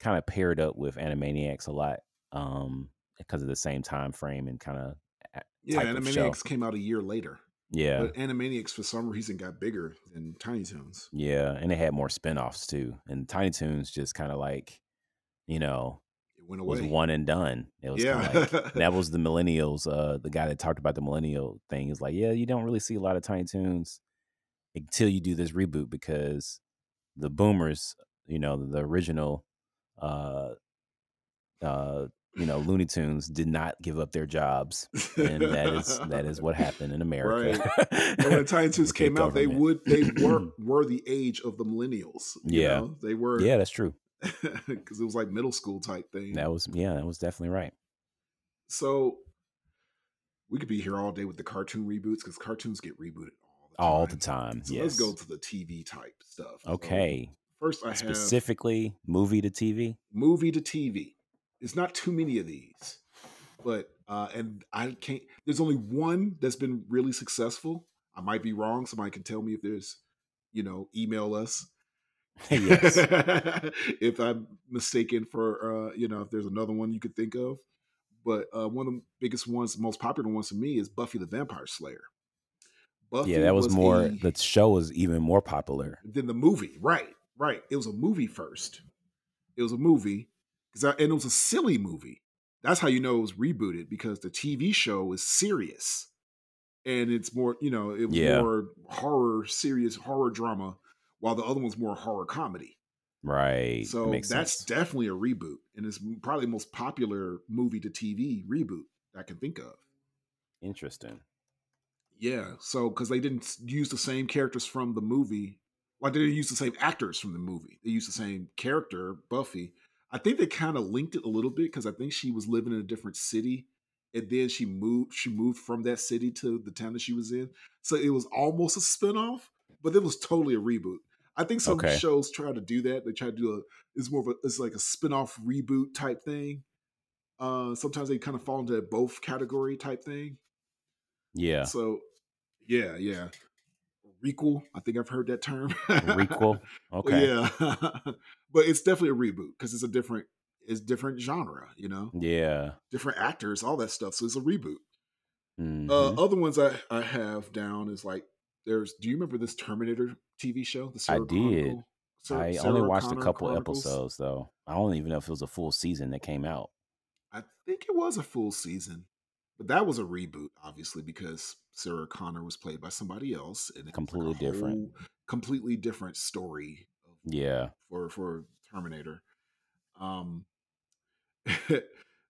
kind of paired up with Animaniacs a lot, um, because of the same time frame and kind of Yeah, type of show. Animaniacs came out a year later, yeah, but Animaniacs for some reason got bigger than Tiny Toons. yeah, and they had more spin-offs too. And Tiny Toons just kind of like, you know, It went away. was one and done. It was yeah, like that was the millennials. Uh, the guy that talked about the millennial thing is like, yeah, you don't really see a lot of Tiny Toons until you do this reboot because the boomers, you know, the original uh, uh, you know, Looney Tunes did not give up their jobs, and that is that is what happened in America. Right. And when the Tiny Toons came out, they would they were were the age of the millennials. You Yeah. know? They were yeah, that's true. because it was like middle school type thing. That was yeah, that was definitely right. So we could be here all day with the cartoon reboots because cartoons get rebooted all the time. All the time. So yes. let's go to the TV type stuff. So okay. First, I have Specifically, movie to TV. movie to TV. It's not too many of these, but uh, and I can't. There's only one that's been really successful. I might be wrong. Somebody can tell me if there's, you know, email us. yes. if I'm mistaken for, uh, you know, if there's another one you could think of. But uh, one of the biggest ones, most popular ones for me is Buffy the Vampire Slayer. Buffy Yeah, that was, more. a- the show was even more popular. than the movie. Right, right. It was a movie first. It was a movie, 'cause I- and it was a silly movie. That's how you know it was rebooted because the TV show is serious, and it's more, you know, it was Yeah. more horror, serious horror drama, while the other one's more horror comedy. Right. So that's sense. definitely a reboot, and it's probably the most popular movie to TV reboot I can think of. Interesting. Yeah, so because they didn't use the same characters from the movie, like they didn't use the same actors from the movie. They used the same character, Buffy. I think they kind of linked it a little bit because I think she was living in a different city, and then she moved. She moved from that city to the town that she was in, so it was almost a spinoff, but it was totally a reboot. I think some Okay. shows try to do that. They try to do a. It's more of a. It's like a spinoff reboot type thing. Uh, sometimes they kind of fall into both category type thing. Yeah. So, yeah, yeah. Requel. I think I've heard that term. Requel. Okay. Yeah, but it's definitely a reboot because it's a different, it's different genre. You know, Yeah. different actors, all that stuff. So it's a reboot. Mhm. Uh, other ones I I have down is like there's. Do you remember this Terminator TV show? The I Sarah did. Chronicle? Sarah- I only Sarah watched a couple Chronicles? episodes though. I don't even know if it was a full season that came out. I think it was a full season, but that was a reboot, obviously, because Sarah Connor was played by somebody else, and was like a Completely different. completely different story of- Yeah. for for Terminator. Um,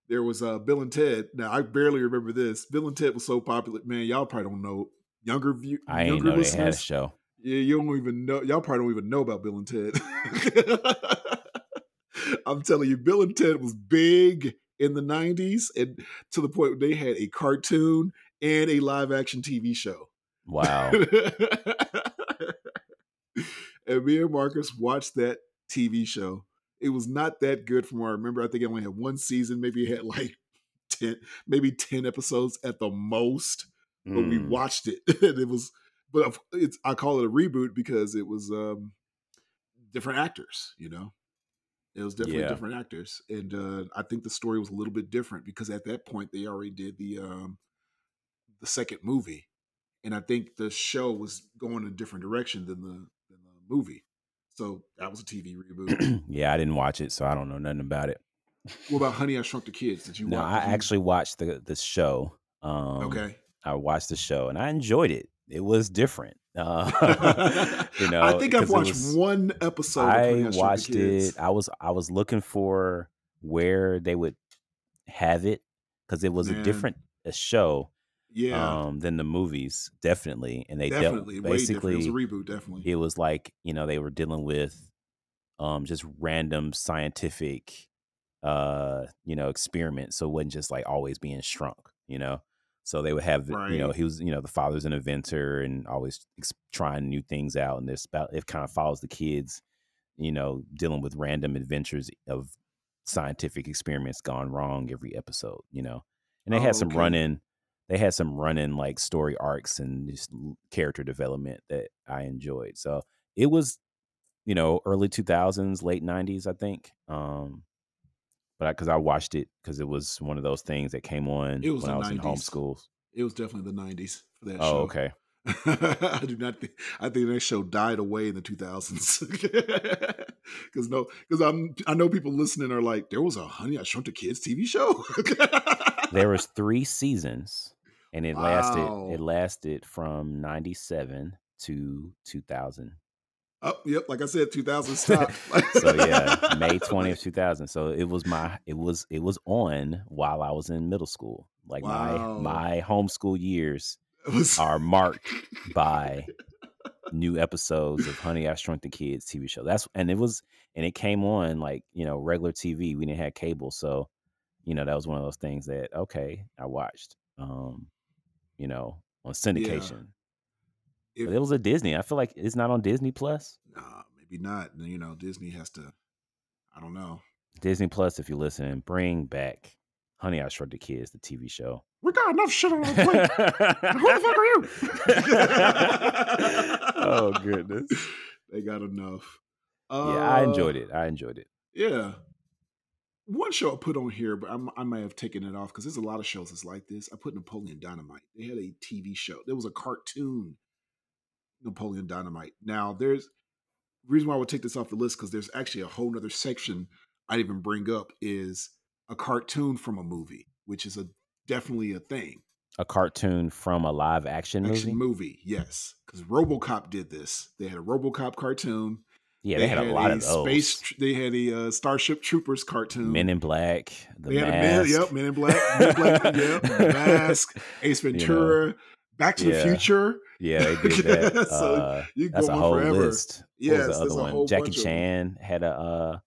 there was uh, Bill and Ted. Now I barely remember this. Bill and Ted was so popular, man. Y'all probably don't know. Younger view, I ain't know they had a show. yeah, you don't even know. Y'all probably don't even know about Bill and Ted. I'm telling you, Bill and Ted was big in the '90s, and to the point where they had a cartoon and a live action TV show. Wow. and me and Marcus watched that TV show. It was not that good from what I remember. I think it only had one season. Maybe it had like ten, maybe ten episodes at the most but we Mm. watched it and it was but it's i call it a reboot because it was um different actors you know it was definitely Yeah. different actors and uh i think the story was a little bit different because at that point they already did the um the second movie and i think the show was going in a different direction than the than the movie so that was a tv reboot yeah, I didn't watch it, so I don't know nothing about it. what about honey i shrunk the kids did you No, watch I actually watched the the show. Um, okay I watched the show and I enjoyed it. It was different. Uh, you know, i think I've watched was- one episode I watched it. I was I was looking for where they would have it because it was a different a show yeah um, than the movies, definitely. And they definitely dealt way. It was basically a reboot, definitely. it was like you know they were dealing with um just random scientific uh you know experiments so it wasn't just like always being shrunk you know so they would have you know he was you know the father's an inventor and always ex- trying new things out and this about it kind of follows the kids you know dealing with random adventures of scientific experiments gone wrong every episode you know and they Oh, had some okay. running they had some running like story arcs and just character development that I enjoyed. So it was, you know, early 2000s, late 90s, I think. Um, but because I, watched it because it was one of those things that came on It was when I was in 90s. homeschool. It was definitely the '90s for that Oh, show. okay. I do not think. I think that show died away in the 2000s. Because no, because I'm. I know people listening are like, there was a Honey I Shrunk the Kids TV show. There was three seasons, and it Wow. lasted. It lasted from 97 to 2000. Oh, yep. Like I said, 2000 stop. so yeah, May twentieth, two thousand. So it was my it was it was on while I was in middle school. Like Wow. my my homeschool years was- are marked by new episodes of Honey I Shrunk the Kids TV show. That's and it was and it came on like you know regular TV. We didn't have cable, so you know that was one of those things that okay I watched. Um, you know on syndication. If- it was a Disney. I feel like it's not on Disney Plus. Nah, maybe not. You know, Disney has to. I don't know. Disney Plus, if you're listening, bring back Honey I Shrunk the Kids, the TV show. We got enough shit on our plate. Who the fuck are you? oh goodness. They got enough. Yeah, I enjoyed Uh, it. I enjoyed it. Yeah. One show I put on here, but I'm, I might have taken it off because there's a lot of shows that's like this. I put Napoleon Dynamite. They had a TV show. There was a cartoon, Napoleon Dynamite. Now, there's reason why I would take this off the list because there's actually a whole nother section I'd even bring up is a cartoon from a movie, which is a definitely a thing. A cartoon from a live action movie. Action movie, yes. Because RoboCop did this. They had a RoboCop cartoon. yeah, they, had, a lot of those. Space, they had a uh, Starship Troopers cartoon. Men in Black, The they had a Mask. yep, Men in Black, Men in Black, yep, Mask, Ace You know, Ventura, Back to yeah. the Future. Yeah, they did that. So, uh, You that's go a whole forever. list. Yes, the there's other one? Jackie bunch of 'em. Chan had a. uh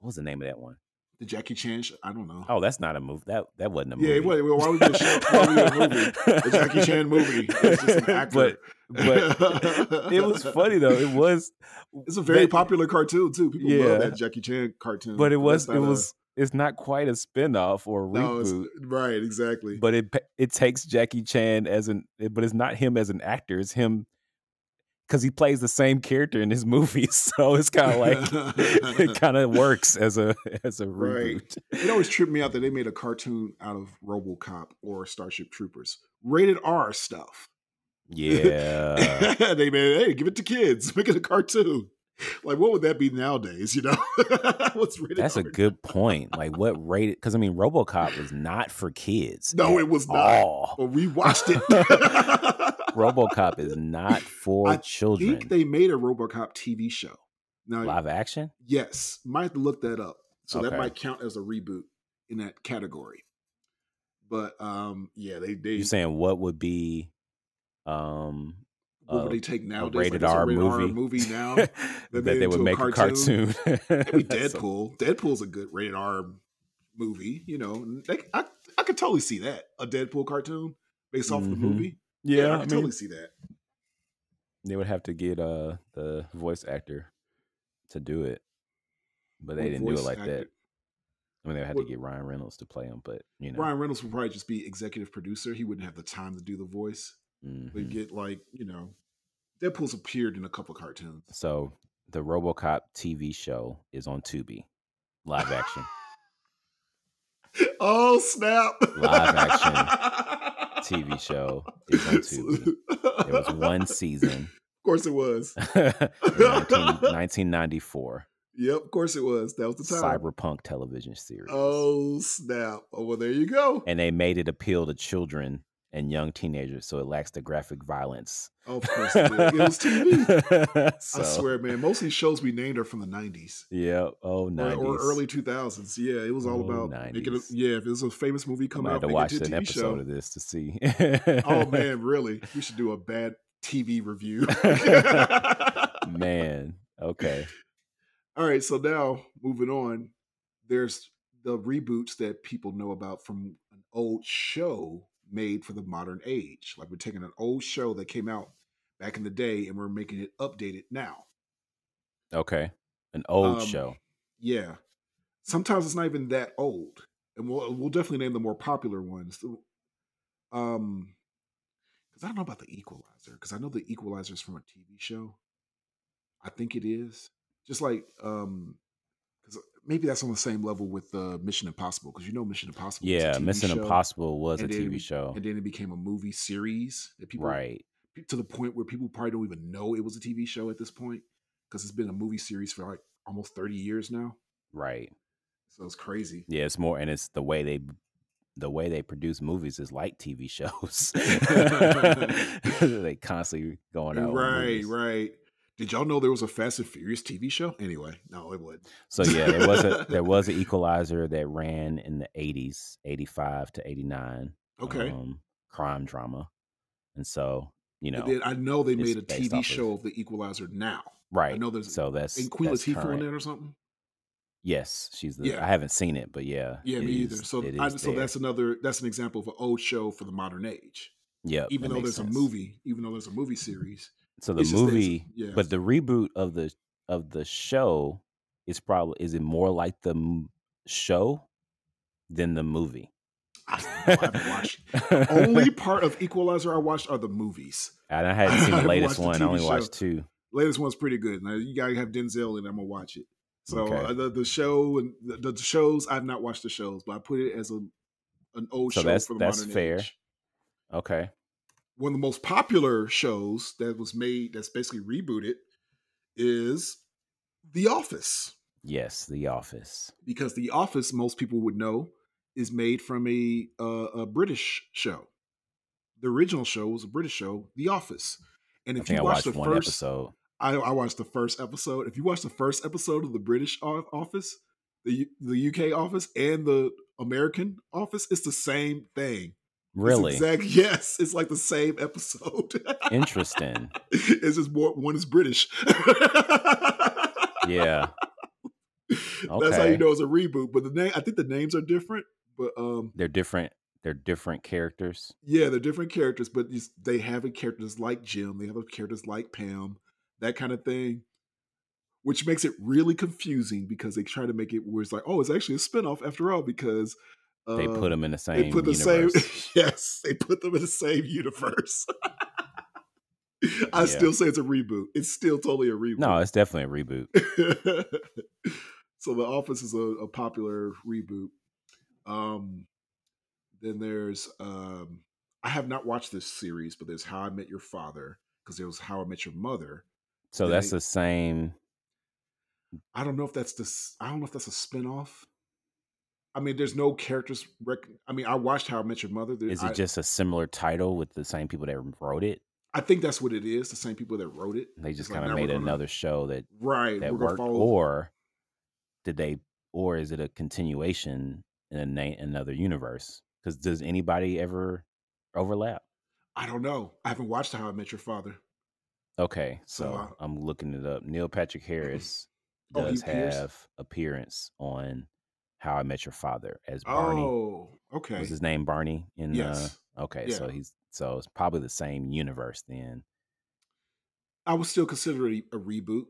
What was the name of that one? The Jackie Chan, sh- I don't know. Oh, that's not a movie. That that wasn't a movie. yeah, it was, why would we a show? Why would we get a movie? The Jackie Chan movie. It's just an actor. But but it was funny though. It was. It's a very that- popular cartoon too. People Yeah. love that Jackie Chan cartoon. But it was it was. It's not quite a spinoff or a no, reboot. Uh, right, exactly. but it it takes Jackie Chan as an eh, but it's not him as an actor. It's him because he plays the same character in his movies. So it's kind of like it kind of works as a as a Right. reboot. It always tripped me out that they made a cartoon out of RoboCop or Starship Troopers, rated R stuff. Yeah, they made, hey, give it to kids, make it a cartoon. Like, what would that be nowadays? You know, what's rated? that's a good point. Like what rated? Because I mean, RoboCop was not for kids. No, it was not. all. But we watched it. RoboCop is not for I children. think they made a RoboCop TV show. Now, Live action. yes, might have to look that up. So that might count as a reboot in that category. But um, yeah, they they You're saying what would be um what would they take nowadays? rated Like, R rated R movie movie now. that made they would into a make a cartoon. cartoon. Maybe Deadpool. Deadpool's a good rated R movie. You know, they, I I could totally see that a Deadpool cartoon based off the Mhm. movie. yeah, I I, could mean, totally see that. they would have to get uh the voice actor to do it, but they What didn't do it like actor? that. I mean, they would have What- to get Ryan Reynolds to play him, but you know, Ryan Reynolds would probably just be executive producer. He wouldn't have the time to do the voice. Mhm. But get like you know, Deadpool's appeared in a couple cartoons. so the RoboCop TV show is on Tubi, live action. oh snap! Live action TV show is on Tubi. There was one season Of course it was. 19, 1994 Yep, of course it was. That was the time. cyberpunk television series. Oh snap! Oh well, there you go. and they made it appeal to children and young teenagers, so it lacks the graphic violence. Of course it. It was TV. So, I swear, man. Most of these shows we named are from the '90s Yeah. Oh, or, 90s. or early 2000s. Yeah, it was all Oh, about making it. 90s. Yeah, if there's a famous movie I come might have out, to watch an TV episode show. of this to see. Oh man, really? We should do a bad TV review. man. Okay. All right, so now moving on, there's the reboots that people know about from an old show made for the modern age. Like we're taking an old show that came out back in the day and we're making it updated now. Okay. An old Um, show. Yeah. Sometimes it's not even that old. And we'll we'll definitely name the more popular ones. Um because I don't know about the equalizer, because I know the equalizer is from a TV show. I think it is. Just like um maybe that's on the same level with uh, Mission Impossible, because you know Mission Impossible. Yeah. Mission show, Impossible was a TV show. and then it became a movie series that people Right. to the point where people probably don't even know it was a TV show at this point because it's been a movie series for like almost 30 years now. Right. So it's crazy. Yeah, it's more, and it's the way they, the way they produce movies is like TV shows. they constantly going out. right, right. Did y'all know there was a Fast and Furious TV show? Anyway, no, it would. So yeah, there was a there was an Equalizer that ran in the eighties, eighty five to eighty nine. Okay. Um, crime drama, and so you know, I know they made a TV of- show of the Equalizer now. right? I know there's- so that's Ain't Queen that's Latifah current. that or something? Yes, she's the. Yeah. I haven't seen it, but yeah, Yeah, it me either. So, I, so there. that's another that's an example of an old show for the modern age. yeah. Even though there's a movie, even though there's a movie series, So the it's just that it's- movie, yeah. but the reboot of the of the show is probably is it more like the show than the movie? I, I haven't watched. Only part of Equalizer I watched are the movies. and I hadn't seen the latest the one. I only show. watched two. Latest one's pretty good. Now you gotta have Denzel in. it, I'm gonna watch it. So Okay. uh, the the show and the, the shows I've not watched the shows, but I put it as a an old So show that's- for the that's fair. age. Okay, One of the most popular shows that was made that's basically rebooted is The Office. yes, The Office. because The Office, most people would know, is made from a uh, a British show. The original show was a British show, The Office. And if you watch watched the one first, episode. I, I watched the first episode. If you watch the first episode of the British Office, the the UK Office, and the American Office, it's the same thing. It's Really exact. Yes, it's like the same episode. interesting. it's just more. One is British. Yeah. That's how you know it's a reboot. But the name, I think the names are different. But um, They're different. They're different characters. yeah, they're different characters. But they have a characters like Jim. They have a characters like Pam, that kind of thing. Which makes it really confusing because they try to make it where it's like, oh, it's actually a spinoff after all because They put them in the same they put the universe. same. yes, they put them in the same universe. I Yeah. still say it's a reboot. It's still totally a reboot. no, it's definitely a reboot. so the office is a, a popular reboot um then there's um i have not watched this series but there's how i met your father because there was how i met your mother So Then that's they- the same. i don't know if that's this i don't know if that's a spin-off i mean there's no characters rec- i mean i watched how i met your mother There- Is it I, just a similar title with the same people that wrote it? I think that's what it is the same people that wrote it They just kind of we're made gonna- another show that right that worked, or did they, or is it a continuation in a na- another universe? Because does anybody ever overlap? i don't know i haven't watched how i met your father Okay, So, so uh, I'm looking it up. Neil Patrick Harris Oh, does appears? have appearance on How I Met Your Father as Barney. oh okay Was his name Barney? In Yes. uh, okay, so he's so it's probably the same universe then. I would still consider it a, reboot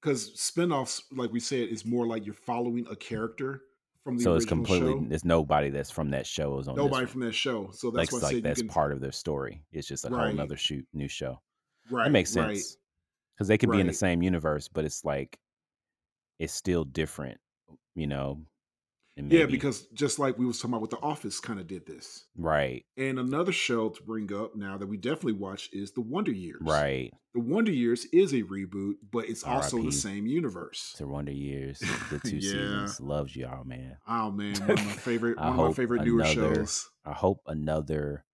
because spinoffs, like we said, is more like you're following a character from the So it's completely show. there's nobody that's from that show is on Nobody from that show, so like that's like said that's can, part of their story. It's just a whole Right. nother shoot new show. right, That makes right. sense because they could be in the same universe, but it's like it's still different, you know. And Yeah, because just like we was talking about with The Office, kind of did this. right, And another show to bring up now that we definitely watch is The Wonder Years. right. The Wonder Years is a reboot, but it's also R.I.P. the same universe. The Wonder Years, the two Yeah. seasons, loves y'all, man. Oh man, one of my favorite, one of my favorite newer another- shows. I hope another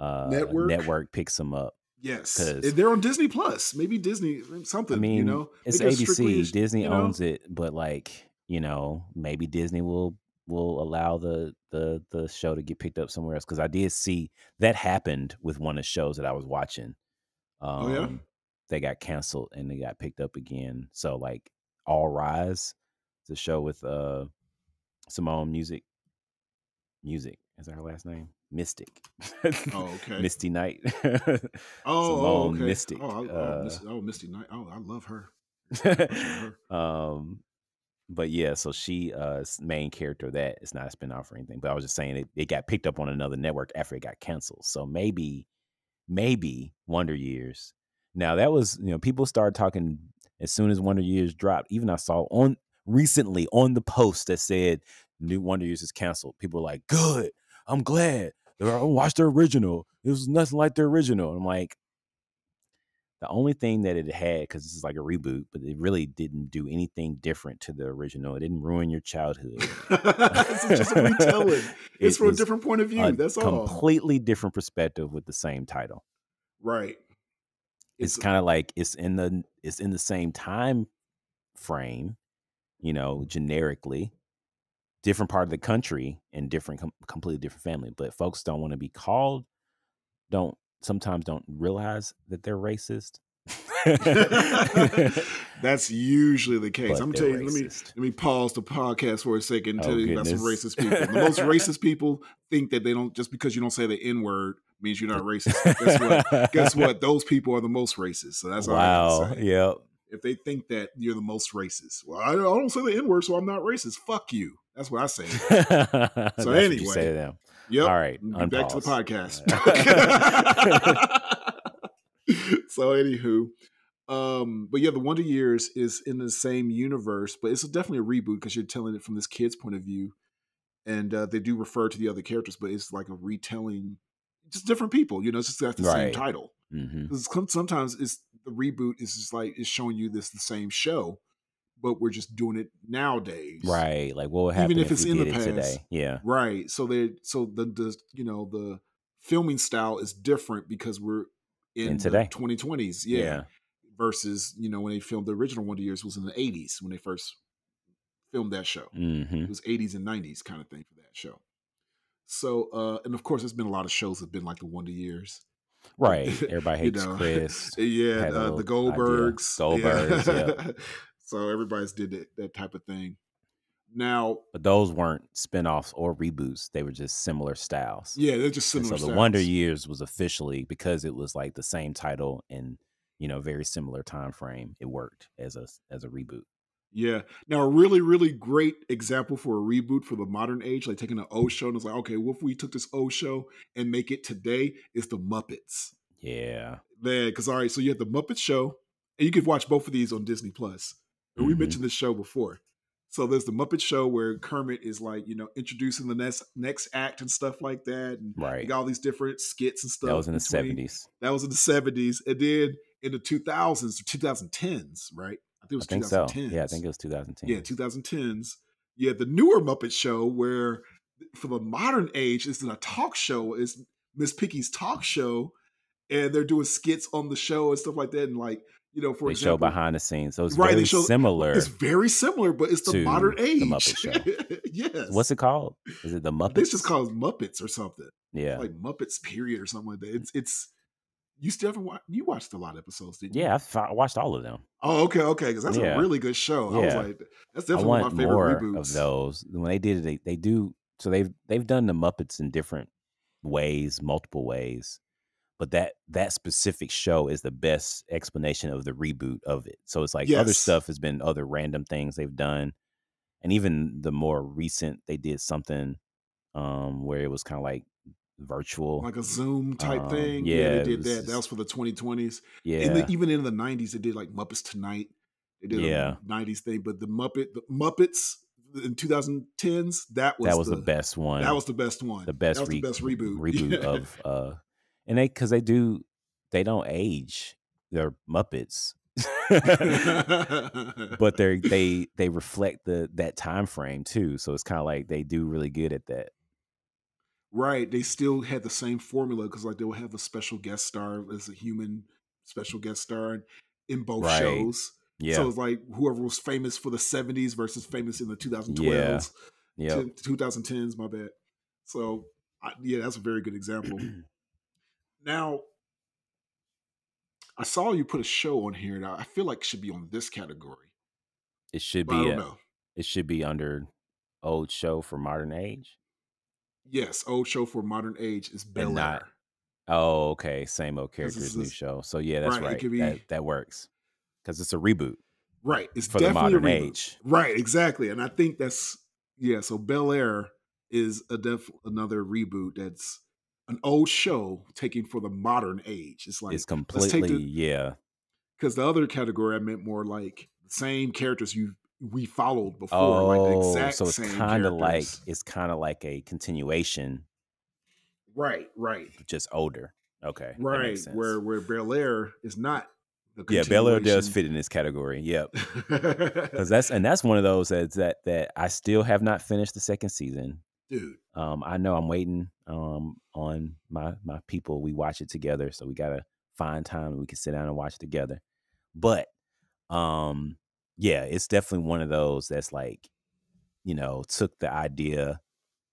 uh Network? network picks them up. Yes, they're on Disney Plus. Maybe Disney something. I mean, you know, it's Maybe ABC. strictly, Disney you know? owns it, but like you know, maybe Disney will will allow the the the show to get picked up somewhere else. Because I did see that happened with one of the shows that I was watching. Um, Oh, yeah? they got canceled and they got picked up again. So like, All Rise, the show with uh Simone Music. Music is that her last name? Mystic. Oh, okay. Misty Knight. Oh, oh, Simone okay. Mystic. Oh, I, oh, uh, Miss, oh, Misty Knight. Oh, I love her. her. um but yeah so she uh main character that it's not a spin-off or anything but i was just saying it, it got picked up on another network after it got canceled so maybe maybe wonder years. Now that was you know people started talking as soon as wonder years dropped even i saw on recently on the post that said new wonder years is canceled people were like good i'm glad i watched the original it was nothing like the original i'm like the only thing that it had, because this is like a reboot, but it really didn't do anything different to the original. It didn't ruin your childhood. is just a retelling. It's It from a different point of view. That's all. completely different perspective with the same title. Right. it's, kind of like it's in the it's in the same time frame, you know, generically, different part of the country and different com- completely different family, but folks don't want to be called don't sometimes don't realize that they're racist. That's usually the case. But I'm telling you, let me let me pause the podcast for a second and Oh, tell you about some racist people. The most racist people think that they don't just because you don't say the N word means you're not racist. Guess what? Guess what? Those people are the most racist. So that's all I wow. gotta say. Yep. If they think that you're the most racist, well, I don't, I don't say the N word, so I'm not racist. Fuck you. That's what I say. You anyway, say to them. Yep. All right, Get back to the podcast. so, anywho, um, but yeah, the Wonder Years is in the same universe, but it's definitely a reboot because you're telling it from this kid's point of view, and uh, they do refer to the other characters, but it's like a retelling, just different people. You know, it's just got the same title. hmm some- sometimes it's the reboot is just like it's showing you this the same show, but we're just doing it nowadays, Right. Like what would happen Even if if, it's we in the past. today? Yeah. Right. So they so the the you know the filming style is different because we're in, In the today. 2020s. Yeah. Versus you know when they filmed the original Wonder Years was in the 80s when they first filmed that show. hmm It was 80s and 90s kind of thing for that show. So uh and of course there's been a lot of shows that have been like the Wonder Years. Right. Everybody You hates know, Chris. Yeah, uh, the idea. Goldbergs. Goldbergs, Yeah. so everybody's did that, that type of thing. Now, But those weren't spin-offs or reboots. They were just similar styles. yeah, they're just And similar. so the Wonder. Years was officially because it was like the same title and you know very similar time frame. It worked as a as a reboot. Yeah. Now, a really, really great example for a reboot for the modern age, like taking an old show and it's like, okay, what if we took this old show and make it today? Is the Muppets. Yeah. Man, because all right, so you have the Muppet Show, and you could watch both of these on Disney Plus. And we mm-hmm. mentioned this show before. So there's the Muppet Show where Kermit is like, you know, introducing the next next act and stuff like that, and Right. got all these different skits and stuff. That was in the seventies. That was in the seventies, and then in the two thousands or two thousand tens, right? I think it was think so. 2010s. Yeah, I think it was 2010. Yeah, 2010s. Yeah, the newer Muppet Show, where for the modern age, it's in a talk show. It's Miss Piggy's talk show, and they're doing skits on the show and stuff like that. And like, you know, for they show behind the scenes. So it's Right, very show- similar. it's very similar, but it's the modern age. the. Muppet Show. yes. What's it called? Is it the Muppets? It's just called Muppets or something. Yeah. Like Muppets period or something like that. It's it's. You still haven't watched? You watched a lot of episodes, didn't you? yeah, I watched all of them. Oh, okay, okay. Because that's Yeah. a really good show. I was Yeah. like, that's definitely one of my favorite reboots. of those. When they did it, they, they do so they've they've done the Muppets in different ways, multiple ways. But that that specific show is the best explanation of the reboot of it. So it's like other stuff has been other random things they've done. And even the more recent, they did something um where it was kind of like virtual. like a Zoom type Um, thing. yeah, Yeah, they did that. just- That was for the 2020s. yeah. In the, even in the 90s, they did like Muppets Tonight. They did Yeah. a 90s thing, but the Muppet, the Muppets in 2010s, that was that was the, best one. That was the best one. the best, That was re- the best reboot. reboot of uh and they because they do they don't age they're muppets but they're they they reflect the that time frame too so it's kind of like they do really good at that right. They still had the same formula because like they would have a special guest star as a human special guest star in both Right. shows. yeah So it's like whoever was famous for the 70s versus famous in the 2012s. yeah 10 2010s, my bad. So, I, yeah, that's a very good example. now, I saw you put a show on here that I feel like it should be on this category. it should But I be don't a, know. it should be under old show for modern age Yes, old show for modern age is Bel Air. not- oh okay same old characters new show so yeah that's right, right, be- that, that works because it's a reboot Right, it's for the definitely modern a reboot. age Right, exactly, and I think that's yeah. So Bel Air is a def another reboot that's an old show taking for the modern age. It's like it's completely the- yeah because the other category I meant more like the same characters you we followed before, like the Oh, exact so it's kind of like it's kind of like a continuation, right, right, just older. Okay, that right. makes sense. Where where Bel Air is not. The yeah, Bel Air does fit in this category. Yep, because that's and that's one of those that's that that I still have not finished the second season. Dude. Um, I know I'm waiting um on my my people. We watch it together, so we gotta find time we can sit down and watch it together. But um yeah, it's definitely one of those that's like, you know, took the idea,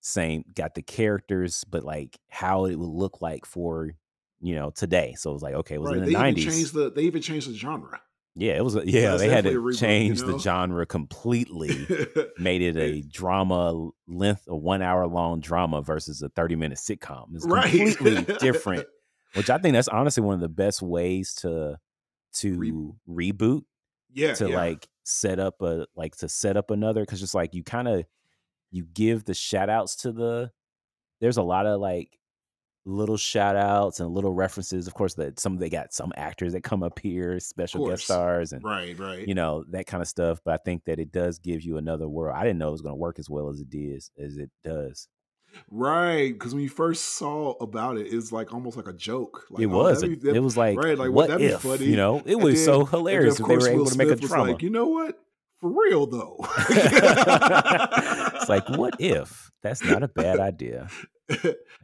same got the characters, but like how it would look like for you know today. So it was like, okay, it was right. in the nineties. changed the. They even changed the genre. Yeah, it was. a- Yeah, they had to reboot, you change know? the genre completely. Made it a drama length, a one hour long drama versus a thirty minute sitcom. It's right. completely different. Which I think that's honestly one of the best ways to to reboot yeah. to yeah. like set up a like to set up another because just like you kind of you give the shout outs to the there's a lot of like little shout outs and little references of course that some they got some actors that come up here special guest stars and Right. Right. you know that kind of stuff but i think that it does give you another world i didn't know it was going to work as well as it did as it does Right, because when you first saw about it, it's like almost like a joke. Like, it oh, was that'd be- that- it was like, right, like, what be if funny. you know it was then- so hilarious of if they course, were able Will to make a drama Like, you know what? For real though. it's like what if that's not a bad idea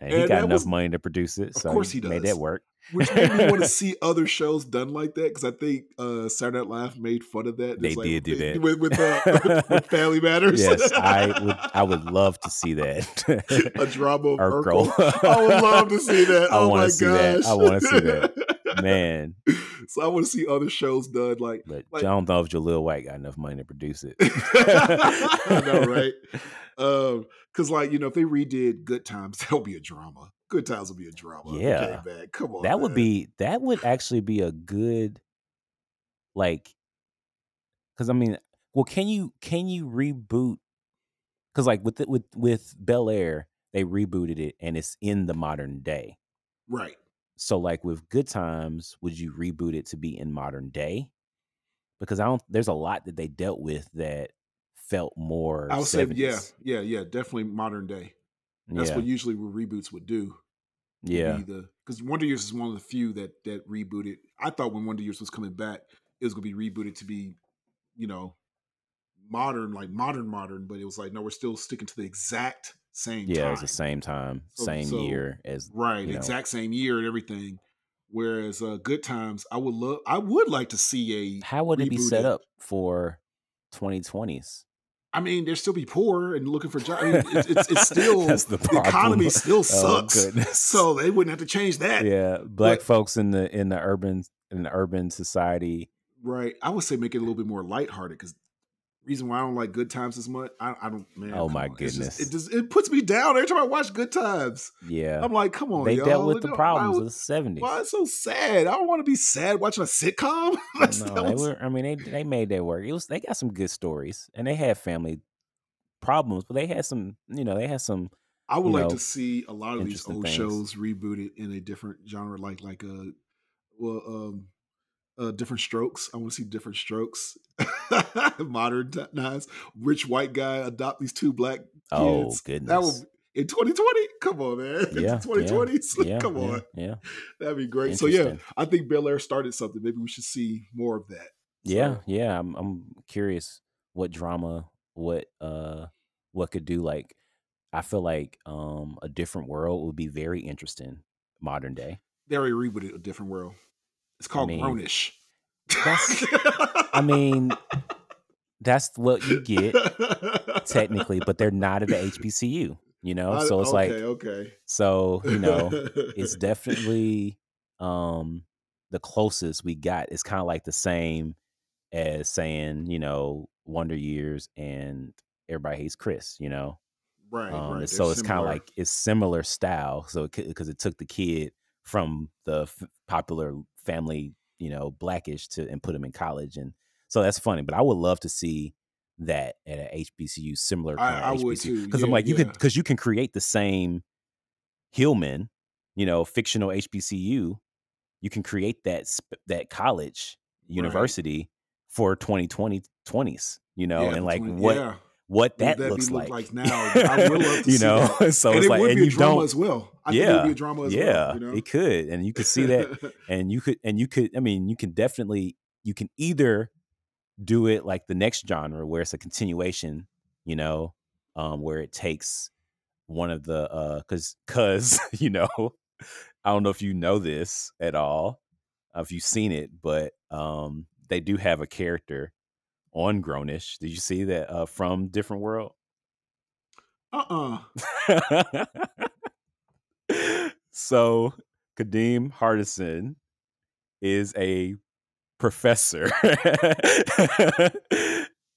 and he And got enough was- money to produce it so Of course he made does. that work Which made me want to see other shows done like that because I think uh, Saturday Night Live made fun of that. They like, did do that. with with, uh, with, with Family Matters. yes i would i would love to see that a drama of Urkel. Urkel. I would love to see that. I oh wanna my see gosh! that. I wanna see that. Man so I want to see other shows done like but Like- i don't know if jaleel white got enough money to produce it I know, right? Um, because like you know, if they redid Good Times, that'll be a drama. Good Times would be a drama. Yeah. come on, that would be that would actually be a good like because i mean well can you can you reboot because like with the, with with bel air they rebooted it and it's in the modern day right. So like with good times would you reboot it to be in modern day because i don't there's a lot that they dealt with that felt more I would say, yeah, yeah, yeah, definitely modern day. That's yeah what usually reboots would do. yeah because Wonder Years is one of the few that that rebooted. I thought when Wonder Years was coming back, it was gonna be rebooted to be, you know, modern, like modern, modern. But it was like, no, we're still sticking to the exact same. yeah time. it's the same time So- same so- year as right you know. exact same year and everything whereas uh good times i would love i would like to see a how would it be set up for 2020s i mean they'll still be poor and looking for jobs I mean, it's, it's, it's still the the, economy still Oh, sucks goodness. so they wouldn't have to change that yeah black But- folks in the in the urban in the urban society right i would say make it a little bit more lighthearted because reason why i don't like good times as much i, I don't man Oh, my on. It's just- goodness. it just it puts me down every time i watch good times yeah i'm like come on they y'all. dealt with the problems of the 70s why it's so sad i don't want to be sad watching a sitcom That's- no, that they was- were. I mean, they they made that work. It was they got some good stories, and they had family problems, but they had some. You know, they had some. I would like know, to see a lot of these old things. shows rebooted in a different genre, like like a well, um, uh, different strokes. I want to see different strokes, modern times. Rich white guy adopt these two black kids. Oh goodness. that would in 2020. Come on, man. Yeah, 2020s. yeah, Come yeah, on, Yeah, that'd be great. So yeah, I think Bel Air started something. Maybe we should see more of that. yeah, yeah. I'm I'm curious what drama, what uh, what could do like. I feel like um a different world would be very interesting modern day. They already rebooted a different world. It's called mean, Grownish. that's- I mean, that's what you get technically, but they're not at the HBCU. You know, I- so it's okay, like okay. so you know it's definitely um the closest we got it's kind of like the same as saying you know wonder years and everybody hates chris you know right. um right. so it's kind of like it's similar style so because it took the kid from the f- popular family you know blackish to and put him in college and so that's funny but i would love to see that at a hbcu similar kind I of HBCU. because i'm like you could yeah. because you can create the same hillman you know fictional hbcu you can create that sp- that college university for 2020 20s you know Yeah, and like 20 what yeah. What that that looks be like, like now? I would love to you know so and it's it like would and be a you drama don't as well. I think it would Yeah, be a drama as yeah well. You know? it could and you could see that and you could and you could i mean you can definitely you can either do it like the next genre where it's a continuation you know um where it takes one of the uh cuz cuz you know i don't know if you know this at all if you've seen it, but um, they do have a character on Grownish. Did you see that uh, from Different World? Uh uh so Kadeem Hardison is a professor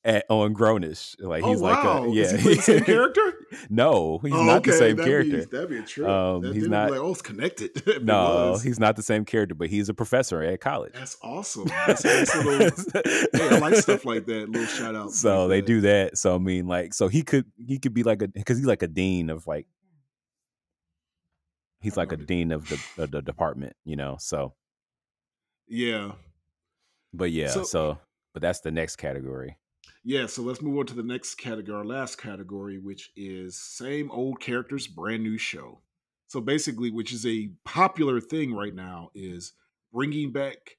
at, on Grownish. Like he's oh, like a yeah. He the same character? No, he's Oh, not the same that'd character. Be, that'd be a trip. Um, That- he's not- Like, oh, it's connected. no, he's not the same character, but he's a professor at college. That's awesome. That's a nice little. Hey, I like stuff like that. Little shout out. so like they that. do that. So I mean, like, so he could he could be like a because he's like a dean of like he's like a dean of the of the department, you know. So, Yeah, but yeah, So- so but that's the next category. Yeah. So let's move on to the next category, our last category, which is same old characters, brand new show. So basically, which is a popular thing right now, is bringing back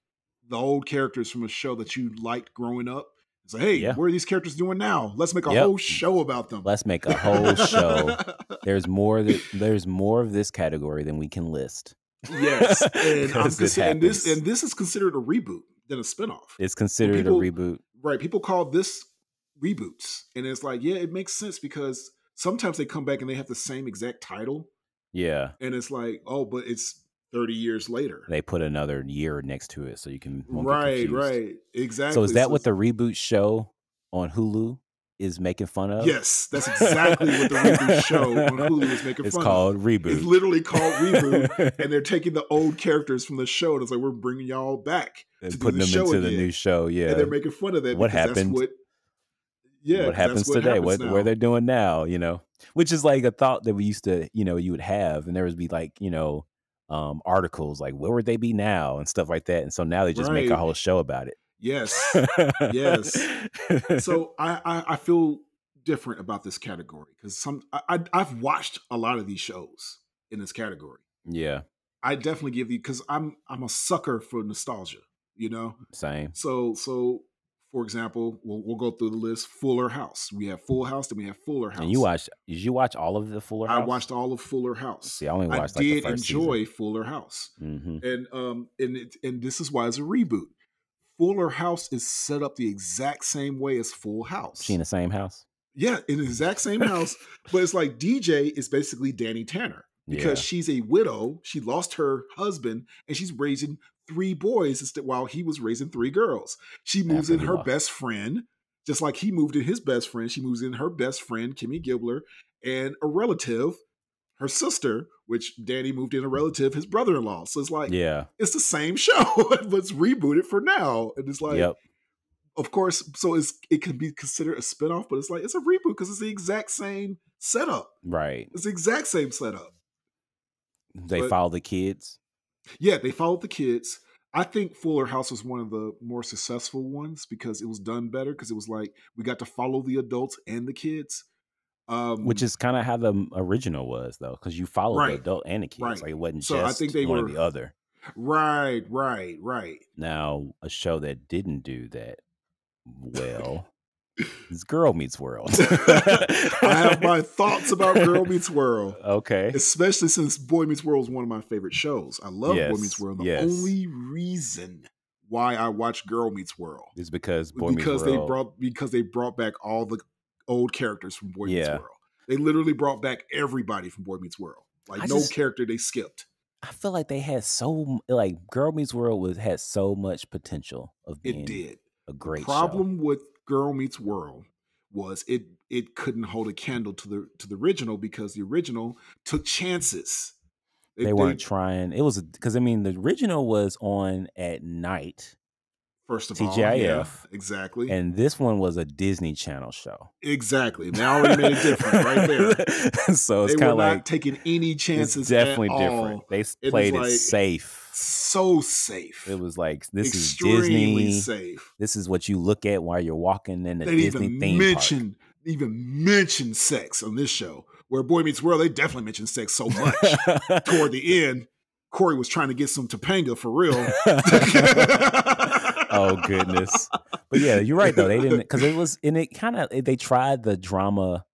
the old characters from a show that you liked growing up. It's like, hey, Yeah. what are these characters doing now? Let's make a Yep. whole show about them. Let's make a whole show. There's more that there's more of this category than we can list. yes, and, I'm 'Cause it consi- and this and this is considered a reboot than a spinoff. It's considered people- a reboot. right people call this reboots and it's like yeah it makes sense because sometimes they come back and they have the same exact title Yeah. and it's like oh but it's 30 years later They put another year next to it so you can right right exactly So is that what the reboot show on Hulu is making fun of? yes that's exactly what the reboot show on hulu is making It's fun of. It's called reboot. it's literally called reboot and they're taking the old characters from the show and it's like we're bringing y'all back and putting the them show into the new show. Yeah. and they're making fun of that What because that's happened- what yeah what happens what today? happens What now. where they're doing now? You know, which is like a thought that we used to, you know, you would have, and there would be like, you know, um, articles like where would they be now and stuff like that. And so now they just make a whole show about it. yes Yes. so I, I I feel different about this category because some I, I I've watched a lot of these shows in this category. yeah, I definitely give you because I'm I'm a sucker for nostalgia. You know, same. so so for example, we'll we'll go through the list. Fuller House. We have Full House, then we have Fuller House. And you watched? Did you watch all of the Fuller House? I watched all of Fuller House. See, I only I watched like the did enjoy Fuller House, hmm and um and it, and this is why it's a reboot. Fuller House is set up the exact same way as Full House. She in the same house. Yeah, in the exact same house, but it's like DJ is basically Danny Tanner because Yeah. she's a widow. She lost her husband and she's raising three boys while he was raising three girls. She moves After in her best friend, just like he moved in his best friend. She moves in her best friend, Kimmy Gibbler, and a relative, her sister, which Danny moved in a relative, his brother in law. So it's like, yeah. it's the same show, but it's rebooted for now. And it's like, yep. of course, so it's it can be considered a spinoff, but it's like it's a reboot because it's the exact same setup. Right. It's the exact same setup. They But- follow the kids. Yeah, they followed the kids. I think Fuller House was one of the more successful ones because it was done better because it was like we got to follow the adults and the kids. Um, which is kind of how the original was though because you followed Right, the adult and the kids right. like it wasn't So I think they one or were- the other right, right, right. now a show that didn't do that well is girl meets world I have my thoughts about Girl Meets World. okay especially since Boy Meets World is one of my favorite shows. I love Boy Meets World. The yes. only reason why I watch Girl Meets World is because boy because meets they world brought because they brought back all the old characters from Boy Meets World. They literally brought back everybody from Boy Meets World. Like I no just- character they skipped. i feel like they had so like girl meets world was had so much potential of being It did. a great the problem with Girl Meets World was it it couldn't hold a candle to the to the original because the original took chances. show they weren't trying it was because i mean the original was on at night first of all. Yeah, TGIF, exactly. and this one was a disney channel show Exactly. They already made it different right there. so it's kind of not like taking any chances. it's definitely at different. all. They It played like- it safe. So safe. It was like this extremely is Disney. safe. This is what you look at while you're walking in the They Disney even theme park. even mention sex on this show. Where Boy Meets World, they definitely mention sex so much. Toward the end, Corey was trying to get some Topanga for real. oh goodness! But yeah, you're right though. They didn't because it was and it kind of they tried the drama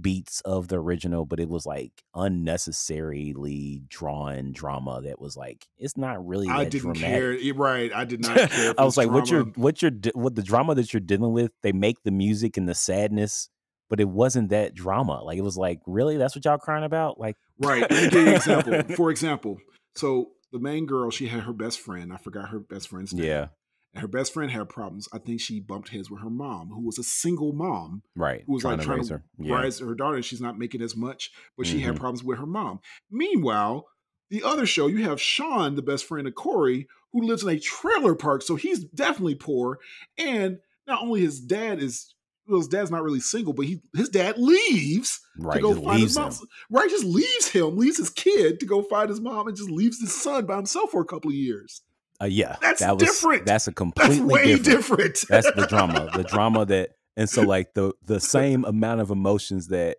beats of the original, but it was like unnecessarily drawn drama that was like it's not really. I didn't dramatic. care. Right. I did not care. I was like, what you're what you're what the drama that you're dealing with, they make the music and the sadness, but it wasn't that drama. Like it was like, really, that's what y'all crying about? Like, Right. Let me give you an example. For example, so the main girl, she had her best friend. I forgot her best friend's name. yeah, And her best friend had problems. I think she bumped heads with her mom, who was a single mom right. who was trying like to trying raise to her. Yeah, rise her daughter. She's not making as much, but she had Mhm. problems with her mom. Meanwhile, the other show, you have Sean, the best friend of Corey, who lives in a trailer park, so he's definitely poor. And not only his dad is well, his dad's not really single, but he his dad leaves right. to go find his mom. him. Right, just leaves him, leaves his kid to go find his mom, and just leaves his son by himself for a couple of years. Uh, yeah, That's that was different. that's a That's completely way different. different. That's the drama. The drama that and so like the the same amount of emotions that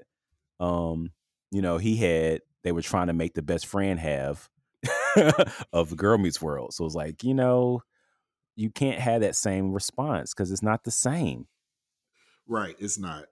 um you know he had they were trying to make the best friend have of the girl meets world. So it's like, you know, you can't have that same response because it's not the same. Right, it's not.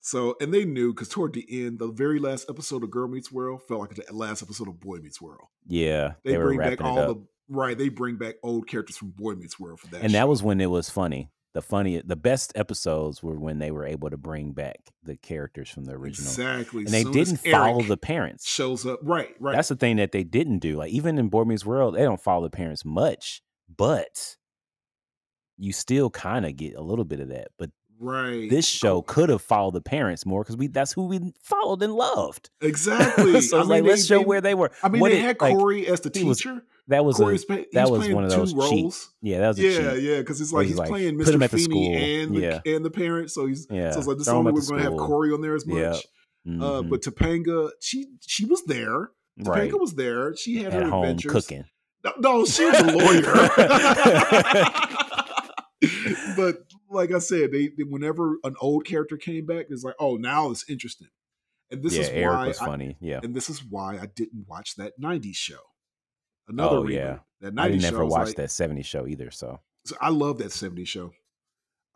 So, and they knew because toward the end, the very last episode of Girl Meets World felt like the last episode of Boy Meets World. Yeah. They, They, were bring back all it up. the right. They bring back old characters from Boy Meets World for that, and that was when it was funny. The funny the best episodes were when they were able to bring back the characters from the original. exactly. And they Soon didn't follow the parents. shows up. Right, right. That's the thing that they didn't do. Like even in Boy Meets World, they don't follow the parents much, but you still kind of get a little bit of that. But right. this show Oh, could have followed the parents more because we that's who we followed and loved. exactly. so I mean, like let's show they- where they were. I mean, What they it- had like, Corey as the he was teacher. That was Corey's a that was playing one of two those cheat. roles. Yeah, that was a Yeah, cheat. yeah, because it's like he's he's like, playing put him Mr. at the Feeney school. and the, Yeah. and the parent. So he's Yeah, so it's like this is only we're going to have. Corey on there as much. Yep. Uh, Mhm. but Topanga, she she was there. Topanga right was there. She had at her home adventures. cooking. No, no, she was a lawyer. but like I said, they, they- whenever an old character came back, it's like, oh, now it's interesting. And this yeah, is Eric why was I, funny. yeah, and this is why I didn't watch that '90s show. Another Oh, yeah. That I 90s didn't show. never was watch like- that '70s show either. So so I love that '70s show.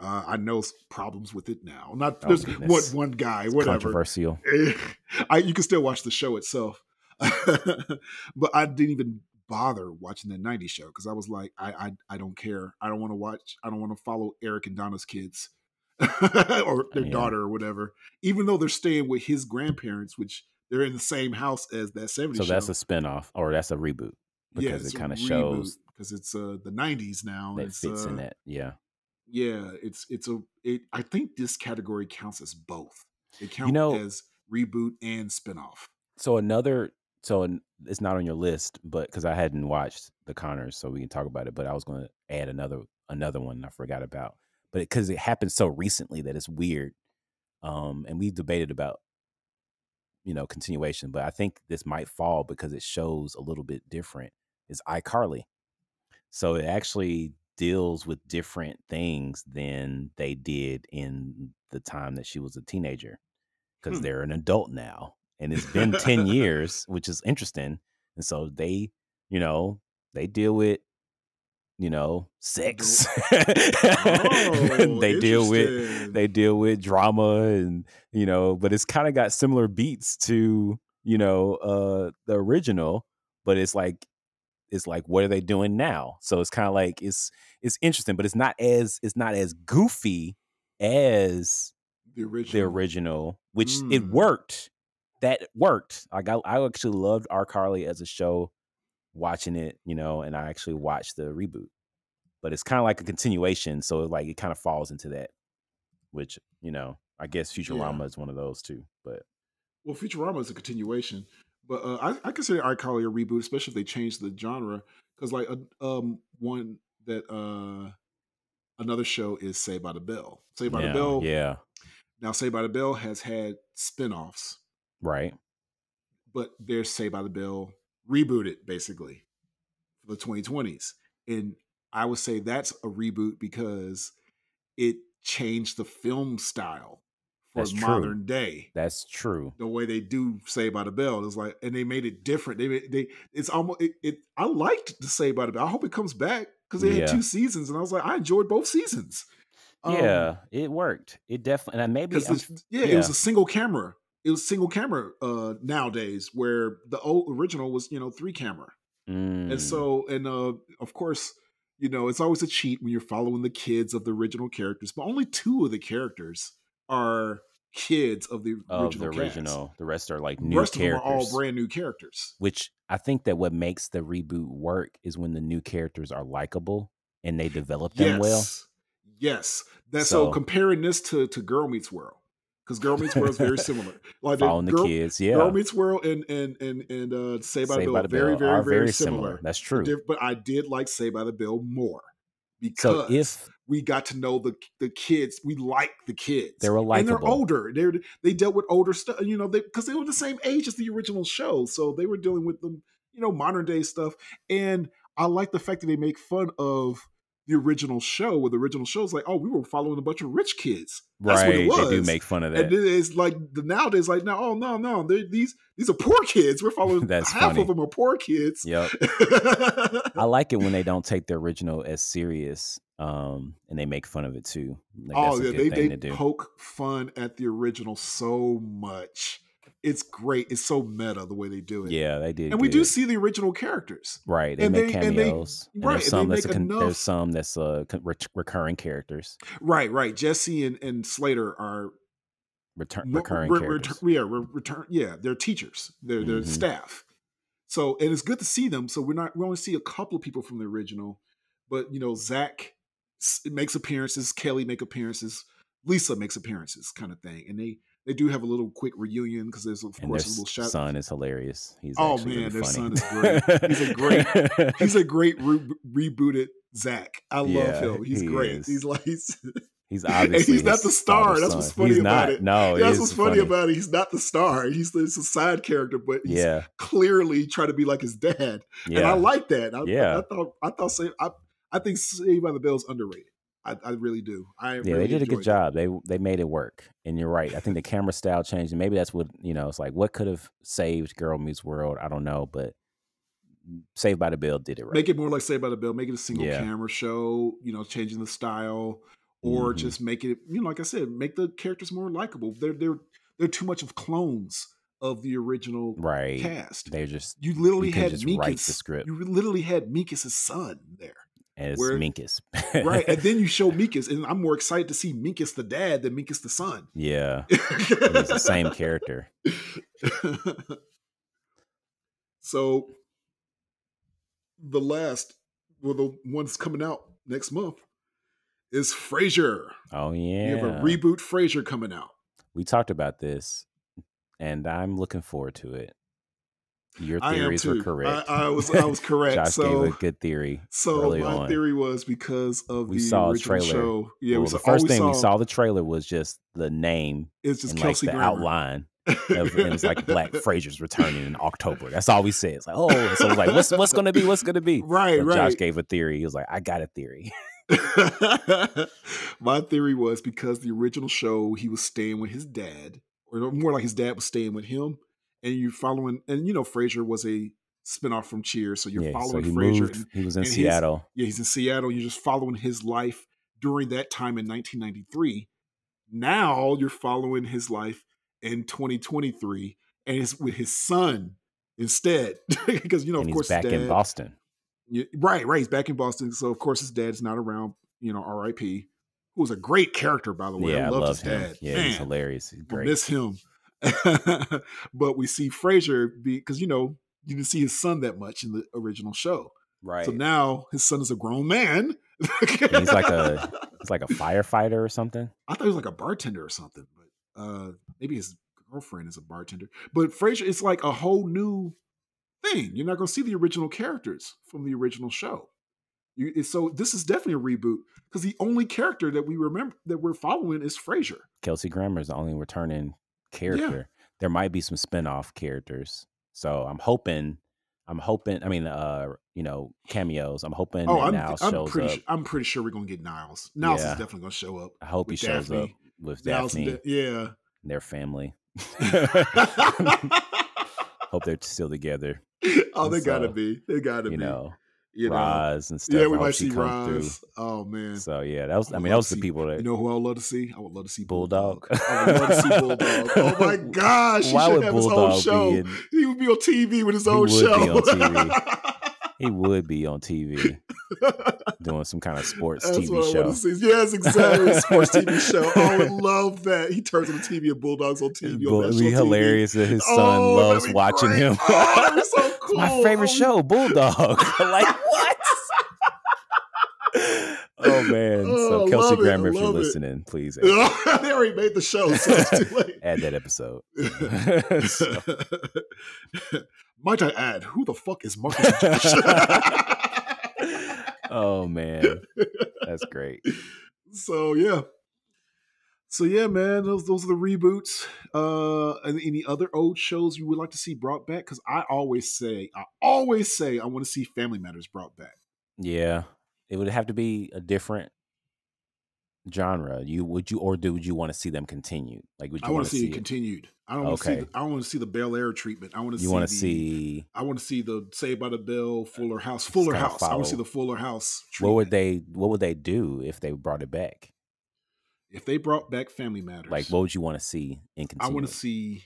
Uh, I know problems with it now. Not Oh, there's one one guy, it's whatever. controversial. I, you can still watch the show itself, but I didn't even bother watching that '90s show because I was like, I, I I don't care. I don't want to watch. I don't want to follow Eric and Donna's kids or their Yeah. daughter or whatever. Even though they're staying with his grandparents, which they're in the same house as that '70s So show. that's a spinoff, or that's a reboot because it's it kind of shows because it's uh, the '90s now. that it's, fits uh, in that. Yeah, Yeah, it's it's a. It, I think this category counts as both. It counts know- as reboot and spinoff. So another, so it's not on your list, but because I hadn't watched the Connors, so we can talk about it. But I was going to add another another one I forgot about, but because it, happened so recently that it's weird. Um, and we've debated about, you know, continuation, but I think this might fall because it shows a little bit different. Is iCarly, so it actually deals with different things than they did in the time that she was a teenager because Hmm. they're an adult now and it's been 10 years which is interesting and so they you know they deal with you know sex Oh, they deal with they deal with drama and you know but it's kind of got similar beats to you know uh the original but it's like it's like what are they doing now so it's kind of like it's it's interesting but it's not as it's not as goofy as the original. the original, which it Mm. worked. That worked. I got I actually loved iCarly as a show, watching it, you know, and I actually watched the reboot. But it's kind of like a continuation, so like it kind of falls into that, which you know, I guess Futurama is one of those too. But Well, Futurama is a continuation, but uh, I, I consider iCarly a reboot, especially if they change the genre. Because like uh, um one that uh another show is Saved by the Bell. Saved by yeah, the Bell. yeah, Now Saved by the Bell has had spin-offs, right, but there's Saved by the Bell rebooted basically for the 2020s, and I would say that's a reboot because it changed the film style for That's true. modern day. that's true. the way they do Say by the Bell. is like, and they made it different. They they it's almost it, it. I liked the Say by the Bell. I hope it comes back because they Yeah. had two seasons, and I was like, I enjoyed both seasons. Um, yeah, it worked. It definitely, and maybe I'm- yeah, it was a single camera. it was single camera uh nowadays where the old original was you know three camera and Mm. so and uh of course you know it's always a cheat when you're following the kids of the original characters but only two of the characters are kids of the of original the cast. original. The rest are like the new rest of them are characters. all brand new characters which I think that what makes the reboot work is when the new characters are likable and they develop them well. yes yes that's so, So- comparing this to to girl meets world because girl meets world is very similar like Following the girl, kids, yeah. Girl Meets World and and and and uh, Say by the Saved Bell by the very very are very similar. That's true. But I did like Say by the Bell more So because if we got to know the the kids. We like the kids. They were like and they're older. They they dealt with older stuff. You know, they because they were the same age as the original show, so they were dealing with them. You know, modern day stuff. And I like the fact that they make fun of the original show. Where the original show is like, oh, we were following a bunch of rich kids. That's what right, it was. they do make fun of that. And then it's like the nowadays, like no, oh no, no, they're, these these are poor kids. We're following That's half funny. of them are poor kids. Yep. I like it when they don't take the original as serious, um, and they make fun of it too. Like, oh yeah, they they poke fun at the original so much. It's great. It's so meta the way they do it. yeah, they did. and we do see the original characters. right. They and make they- and they- cameos. And right, there's they some that's a con- there's some that's uh re- recurring characters, Right, right. Jesse and, and Slater are return recurring re- characters. retur- yeah, re- return. Yeah, they're teachers. They're they're Mhm. staff. So and it's good to see them. So we're not we only see a couple of people from the original, but you know Zach makes appearances, Kelly make appearances, Lisa makes appearances, kind of thing, and they they do have a little quick reunion because there's of and course a little s- shout. son is hilarious. He's Oh, man, really their funny. son is great. He's a great- He's a great re- rebooted Zach. I love Yeah, him. He's he great. is. He's like he's, He's and he's not the star. That's what's funny he's about not. it. No, it That's what's funny, about it. He's not the star. He's he's a side character, but he's Yeah, clearly trying to be like his dad. yeah. And I like that. I, Yeah. I, thought I thought Save, I I think Saved by the Bell is underrated. I, I really do. I yeah, really they did a good it. job. They they made it work. And you're right. I think the camera style changed, and maybe that's what you know. It's like what could have saved Girl Meets World. I don't know, but Saved by the Bell did it right. Make it more like Saved by the Bell. Make it a single Yeah. camera show. You know, changing the style, or Mhm. just make it. You know, like I said, make the characters more likable. They're they're they're too much of clones of the original right. cast. They're just You literally you had just write the script. You literally had Minkus' son there, as where- Minkus. right? and then you show Minkus, and I'm more excited to see Minkus the dad than Minkus the son. yeah, he's the same character. so the last, well, the one's coming out next month is Frasier. Oh yeah. You have a reboot Frasier coming out. we talked about this, and I'm looking forward to it. Your theories were correct. I, I was I was correct. Josh so gave a good theory. so my on. theory was because of We the saw original trailer. show. Yeah, well, we the saw, all oh, first we thing saw, we saw the trailer was just the name It's just and Kelsey like the Grammer. outline. Of, and it's like Black Frasier's returning in October. That's all we said. It's like, oh, so it was like, what's what's gonna be? What's gonna be? Right, right. Josh gave a theory. He was like, I got a theory. My theory was because the original show he was staying with his dad, or more like his dad was staying with him, and you're following. And you know, Frasier was a spinoff from Cheers, so you're yeah, so following Frasier. moved. and- he was in Seattle. yeah, he's in Seattle. You're just following his life during that time in 1993. Now you're following his life in 2023, and it's with his son instead, because you know, and of he's course, back his in Boston. yeah, right, right. He's back in Boston. So of course his dad's not around, you know, R.I.P. Who was a great character, by the way. Yeah, I I love his him. dad. Yeah, Man, he's hilarious. He's I great. miss him. but we see Frasier be because you know, you didn't see his son that much in the original show. right. So now his son is a grown man. He's like a he's like a firefighter or something. I thought he was like a bartender or something, but uh maybe his girlfriend is a bartender. But Frasier, it's like a whole new thing. You're not going to see the original characters from the original show. You, so this is definitely a reboot because the only character that we remember that we're following is Frasier. Kelsey Grammer is the only returning character. There might be some spin-off characters. So I'm hoping I'm hoping I mean uh you know cameos. I'm hoping Oh, I'm, Niles I'm shows pretty. up. Su- I'm pretty sure we're going to get Niles. Niles Yeah. is definitely going to show up. I hope he shows Daphne. up with Niles and Daphne Da- and their family. hope they're still together. oh, they And gotta be. They gotta You be. know, You know, Roz and stuff. yeah, we might see come through. Oh man, So yeah, that was. I I mean, that was to the see- people that you know who I would love to see? I would love to see Bulldog. Bulldog. I would love to see Bulldog. Oh my gosh, he Why should would have his own Bulldog show. be in? He would be on TV with his He own would be show. on TV. He would be on TV doing some kind of sports That's TV show. see. Yes, exactly. Sports TV show. I would love that. He turns on the TV and Bulldogs on TV. Bull- on It'd be national TV. hilarious that his son Oh, loves watching great. him. Oh, be so cool. My favorite Oh, show, Bulldog. like? Oh man! Oh, so Kelsey it. Grammer, I if you're it. listening, please they already made the show, so it's too late. add that episode. So- Might I add, who the fuck is Marcus Josh? oh man, that's great. so yeah. So yeah, man, those those are the reboots. Uh and any other old shows you would like to see brought back? Because I always say, I always say I want to see Family Matters brought back. Yeah, it would have to be a different genre. You would you or do would you want to see them continue? Like would you I want to see it it? continued. I don't want to see. Okay. The, I want to see the Bel Air treatment. I want to see. You want to the- see I want to see the Saved by the Bell, Fuller House, Fuller House. I want to see the Fuller House. what would they what would they do if they brought it back? if they brought back Family Matters? Like what would you want to see in I want to see.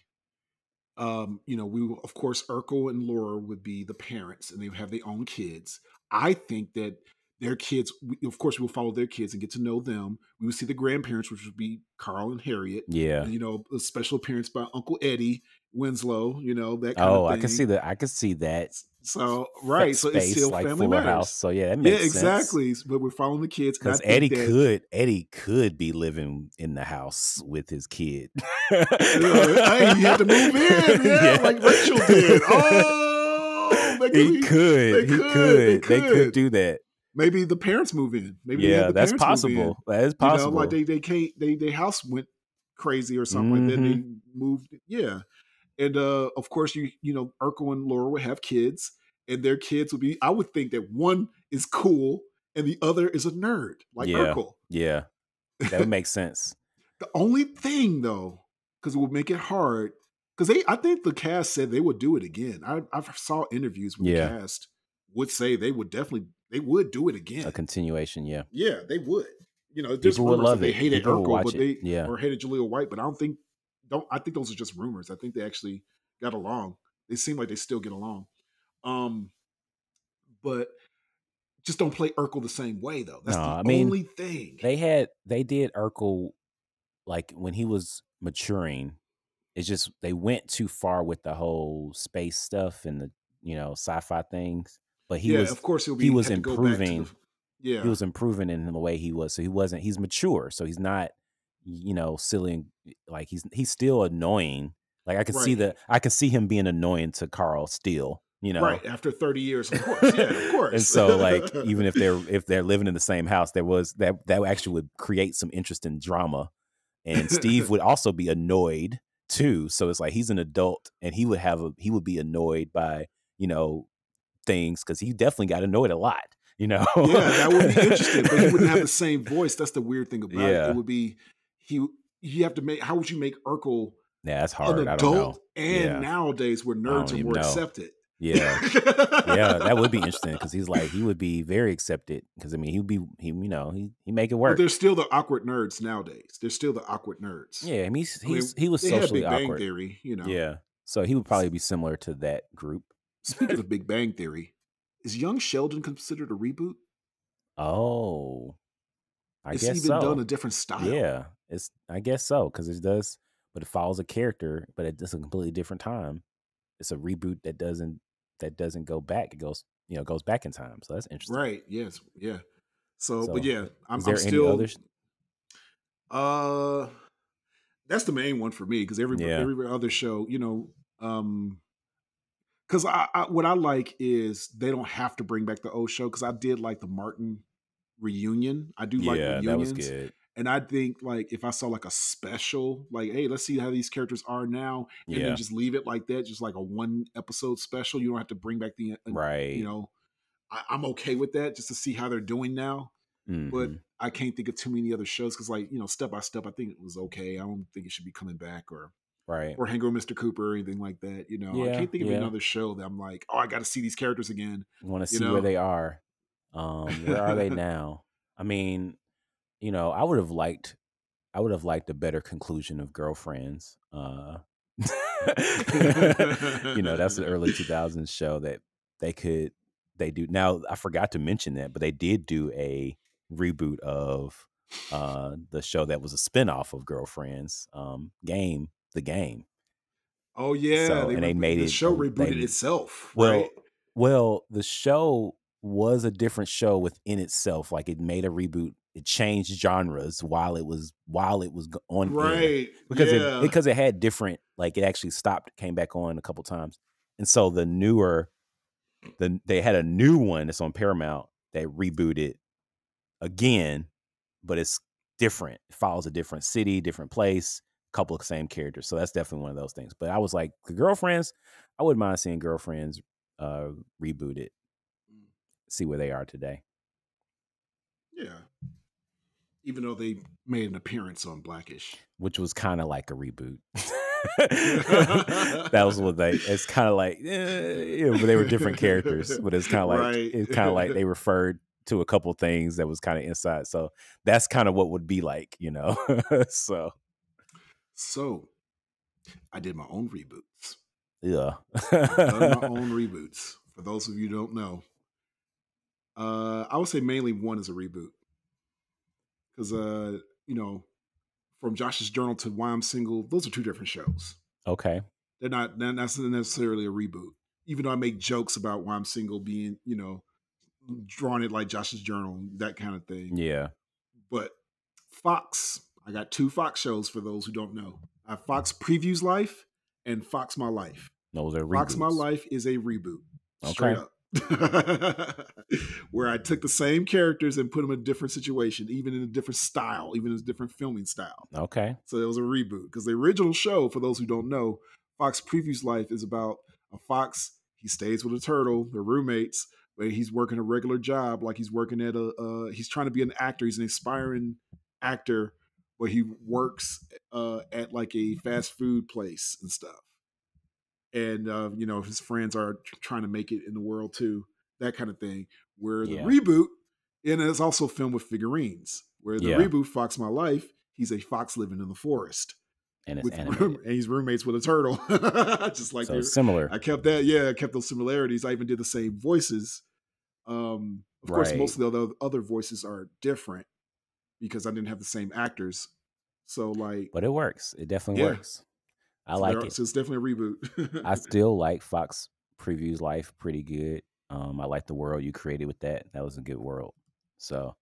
Um, you know, we of course Urkel and Laura would be the parents, and they would have their own kids. I think that their kids, we, of course, we will follow their kids and get to know them. We would see the grandparents, which would be Carl and Harriet. Yeah. And, you know, a special appearance by Uncle Eddie Winslow. You know that. Kind Oh, I can see that. I can see that. So right, so it's still like Family Fuller Matters. House. So yeah, that Yeah, makes sense. exactly. But we're following the kids Because Eddie that- could Eddie could be living in the house with his kid. Yeah, hey, you had to move in, yeah, like Rachel did. Oh, they he could- could. they He could, could. they They could. could do that. Maybe the parents move in. Maybe Yeah, that's parents move in. possible. That is You know, possible. like they they can't they their house went crazy or something like that. Mm-hmm. They moved, yeah. And uh of course, you you know, Urkel and Laura would have kids, and their kids would be. I would think that one is cool and the other is a nerd, like Yeah. Urkel. yeah, that would make sense. The only thing though, because it would make it hard, because they, I think the cast said they would do it again. I I saw interviews with Yeah. the cast would say they would definitely they would do it again. A continuation. Yeah. Yeah, they would. You know, there's People rumors that they it. hated People Urkel, but they Yeah. or hated Jaleel White, but I don't think don't I think those are just rumors. I think they actually got along. They seem like they still get along. Um but just don't play Urkel the same way though. That's No, the I mean, only thing. They had they did Urkel like when he was maturing. It's just they went too far with the whole space stuff and the you know sci-fi things. But he yeah, was of course he'll be he was had to go back to the- improving. yeah. he was improving in the way he was. So he wasn't. He's mature. So he's not, you know, silly. and- Like he's he's still annoying. Like I can see Right. the I can see him being annoying to Carl still. You know, Right, after 30 years, of course. Yeah, of course. and so like even if they're if they're living in the same house, there was that that actually would create some interesting drama. And Steve would also be annoyed too. So it's like he's an adult and he would have a he would be annoyed by you know things because he definitely got annoyed a lot. You know, yeah, that would be interesting, but he wouldn't have the same voice. That's the weird thing about it. Yeah. It would be he you have to make how would you make Urkel Yeah, that's hard. an I don't know. adult and Yeah. nowadays where nerds are more know. accepted. Yeah, yeah, that would be interesting because he's like he would be very accepted because I mean he would be he you know he he make it work. But there's still the awkward nerds nowadays. There's still the awkward nerds. Yeah, I mean he's, I mean, he was socially awkward. Theory, you know. Yeah, so he would probably be similar to that group. Speaking of Big Bang Theory, is Young Sheldon considered a reboot? Oh, I it's guess even so. done a different style. Yeah, it's I guess so because it does, but it follows a character, but it's a completely different time. It's a reboot that doesn't that doesn't go back. It goes you know goes back in time. So that's interesting. Right. Yes. Yeah. So, So, but yeah, I'm, Is there I'm any still. others? Uh, that's the main one for me because every Yeah. every other show, you know, um, because I, I what I like is they don't have to bring back the old show because I did like the Martin reunion. I do like Yeah, reunions, that was good. and I think like if I saw like a special, like hey, let's see how these characters are now, and Yeah, then just leave it like that, just like a one episode special. You don't have to bring back the, uh, right. you know, I, I'm okay with that just to see how they're doing now but Mhm. I can't think of too many other shows because, like, you know, Step by Step, I think it was okay. I don't think it should be coming back or right. or Hang on Mr. Cooper or anything like that. You know, I can't think of yeah. another show that I'm like, oh, I got to see these characters again. Want to see know? where they are. Um, where are they now? I mean, you know, I would have liked, I would have liked a better conclusion of Girlfriends. Uh, you know, that's an early 2000s show that they could, they do. Now, I forgot to mention that, but they did do a reboot of uh the show that was a spinoff of Girlfriends, um, Game, the game. Oh yeah, So, and they made the it- The show they- itself. Well, right? Well, the show was a different show within itself. Like it made a reboot. It changed genres while it was while it was on right because yeah. it because it had different like it actually stopped came back on a couple times and so the newer the they had a new one that's on paramount that rebooted again but it's different it follows a different city different place couple of same characters so that's definitely one of those things but i was like the girlfriends i wouldn't mind seeing girlfriends uh rebooted see where they are today yeah. Even though they made an appearance on Blackish. which was kind of like a reboot. that was what they. It's kind of like, eh, you know, but they were different characters. But it's kind of like Right. it's kind of like they referred to a couple things that was kind of inside. So that's kind of what would be like, you know. so So, I did my own reboots. yeah, I've done my own reboots. For those of you who don't know, uh, I would say mainly one is a reboot because, uh, you know, from Josh's Journal to Why I'm Single, those are two different shows. okay, They're not they're not necessarily a reboot. Even though I make jokes about Why I'm Single being, you know, drawing it like Josh's Journal, that kind of thing. yeah, But Fox, I got two Fox shows for those who don't know. I have Fox Previews Life and Fox My Life. those are Fox My. Life is a reboot. Straight Okay. up. Where I took the same characters and put them in a different situation, even in a different style, even in a different filming style. Okay, So it was a reboot. Because the original show, for those who don't know, Fox Previews Life is about a fox. He stays with a turtle. They're roommates, but he's working a regular job, like he's working at a. Uh, he's trying to be an actor. He's an aspiring actor, but he works uh, at like a fast food place and stuff. And uh, you know his friends are trying to make it in the world too, that kind of thing. Where the Yeah. reboot, and it's also filmed with figurines. Where the Yeah. reboot, Fox My Life, he's a fox living in the forest and it's with room, and he's roommates with a turtle. Just like so similar. I kept that, yeah, I kept those similarities. I even did the same voices. Um, of course, most of the other voices are different because I didn't have the same actors. So like, but it works. It definitely Yeah. works. I so like there- it. So it's definitely a reboot. I still like Fox Previews Life pretty good. Um, I like the world you created with that. That was a good world. So,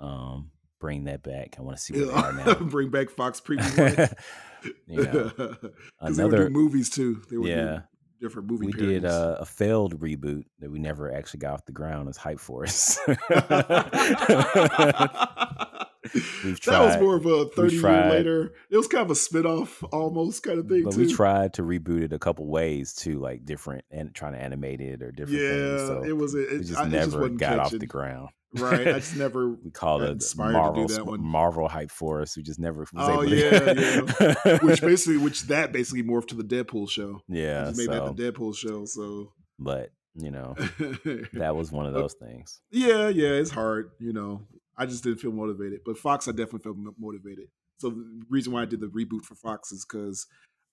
um, bring that back. I want to see where they are now. Bring back Fox previews. Life. you know, 'Cause they do another movies too. They would do yeah. different movie. We parodies. did uh, a failed reboot that we never actually got off the ground as Hype Force. We've that was more of a 30 year later. It was kind of a spin-off almost kind of thing but too. we tried to reboot it a couple ways too, like different and trying to animate it or different yeah, things. So it was. It, it, just I, never wasn't got off the ground. Right, I just never. we called it to Marvel that one. Marvel Hype Force. We just never was Oh, able to yeah, which basically, which that basically morphed to the Deadpool show. Yeah. just made So, that the Deadpool show. So but you know, that was one of those things. yeah, yeah, it's hard. You know, I just didn't feel motivated. But Fox, I definitely felt motivated. So the reason why I did the reboot for Fox is because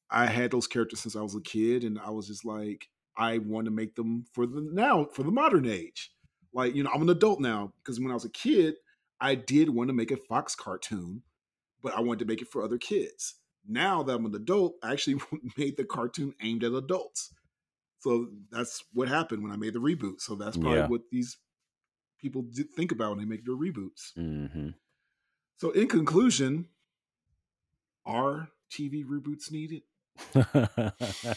I had those characters since I was a kid, and I was just like, I want to make them for the now for the modern age. Like, you know, I'm an adult now because when I was a kid, I did want to make a Fox cartoon, but I wanted to make it for other kids. Now that I'm an adult, I actually made the cartoon aimed at adults. So that's what happened when I made the reboot. So that's probably Yeah. what these people think about when they make their reboots. hmm So, in conclusion, are TV reboots needed?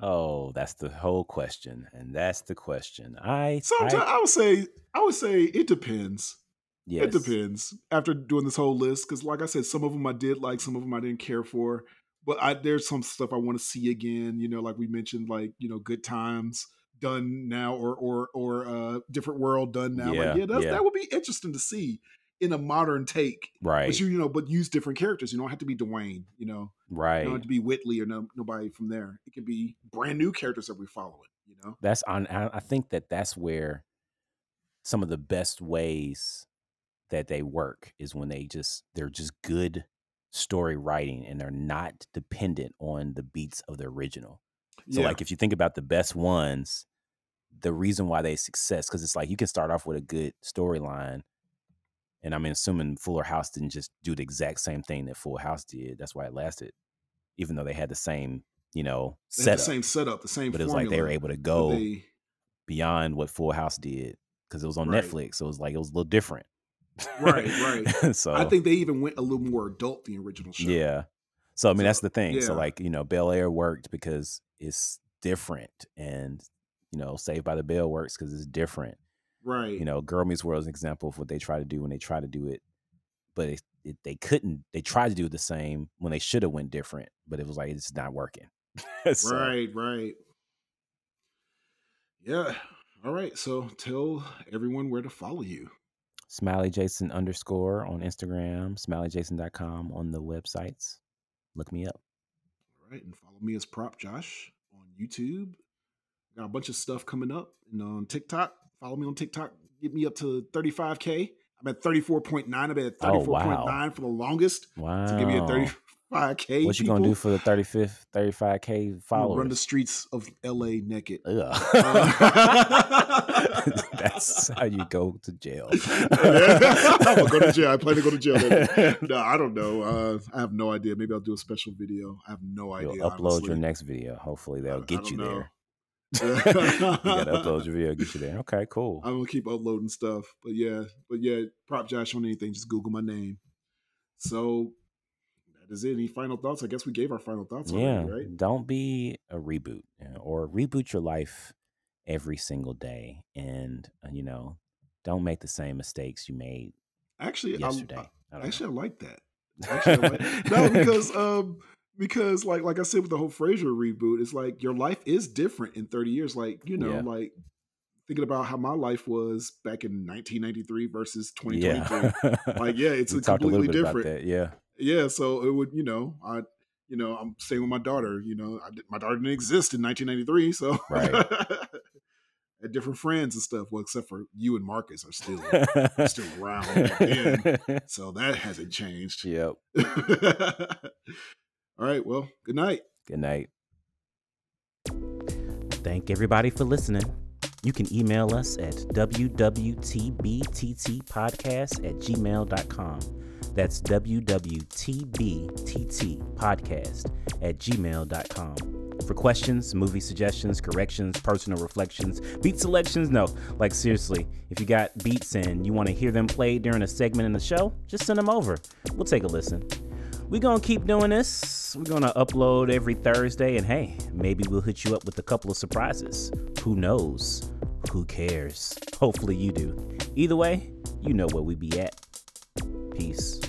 oh, that's the whole question, and that's the question. I, Sometimes I I, would say, I would say it depends. yes, It depends. After doing this whole list, because like I said, some of them I did like, some of them I didn't care for. But I, there's some stuff I want to see again. You know, like we mentioned, like you know, Good Times done now, or or or uh, Different World done now. Yeah, like, yeah, yeah. that would be interesting to see in a modern take. right. But you, you know, but use different characters. You don't have to be Dwayne. You know, right. You know, to be Whitley or no, nobody from there. It could be brand new characters that we're following. You know, that's on. I think that that's where some of the best ways that they work is when they just they're just good story writing and they're not dependent on the beats of the original. So yeah, like if you think about the best ones, the reason why they success because it's like you can start off with a good storyline, and I'm assuming Fuller House didn't just do the exact same thing that Full House did. That's why it lasted, even though they had the same you know they had setup. the same setup, the same. but it was like they were able to go they- beyond what Full House did because it was on Right. Netflix. So it was like it was a little different. Right, right. so I think they even went a little more adult than the original show. yeah. So I mean So, that's the thing. So like you know Bel Air worked because it's different, and you know Saved by the Bell works because it's different. right. You know Girl Meets World is an example of what they try to do when they try to do it, but it, it, they couldn't. They tried to do the same when they should have went different, but it was like it's not working. So, Right, right. Yeah. All right. So tell everyone where to follow you. Smiley Jason underscore on Instagram, smileyjason.com on the websites. Look me up. All right. And follow me as Prop Josh on YouTube. Got a bunch of stuff coming up. And on TikTok, follow me on TikTok. Get me up to 35K. I'm at 34.9. I've been at Oh, 34.9 wow. for the longest. Wow. To give me a 35K. What you gonna do for the 35th, 35k I'm gonna followers? Run the streets of LA naked. Uh, That's how you go to jail. I'm gonna go to jail. I plan to go to jail. No, I don't know. Uh, I have no idea. Maybe I'll do a special video. I have no idea. You'll upload honestly. your next video. Hopefully they'll get you know. there. you gotta upload your video, get you there. Okay, cool. I'm gonna keep uploading stuff. But yeah, but yeah, prop Josh on anything, just Google my name. So is it. Any final thoughts? I guess we gave our final thoughts yeah. already, right? Don't be a reboot or reboot your life every single day. And, uh, you know, don't make the same mistakes you made Actually, yesterday. I, I actually I like that. Actually, I like, no, because um, because like like I said with the whole Frasier reboot, it's like your life is different in 30 years. Like you know, Yeah. like thinking about how my life was back in 1993 versus 2023. yeah. Like yeah, it's a talked a completely different. Yeah. Yeah so it would you know i you know i'm staying with my daughter you know I, my daughter didn't exist in 1993 so Right. different friends and stuff well except for you and marcus are still still around again. so that hasn't changed yep. all right well good night Good night. Thank everybody for listening. You can email us at wwtbttpodcast at gmail.com. That's wwtbttpodcast at gmail.com. For questions, movie suggestions, corrections, personal reflections, beat selections, no, like seriously, if you got beats and you want to hear them played during a segment in the show, just send them over. We'll take a listen. We're gonna keep doing this. We're gonna upload every Thursday, and hey, maybe we'll hit you up with a couple of surprises. Who knows? Who cares? Hopefully you do. Either way, you know where we be at. Peace.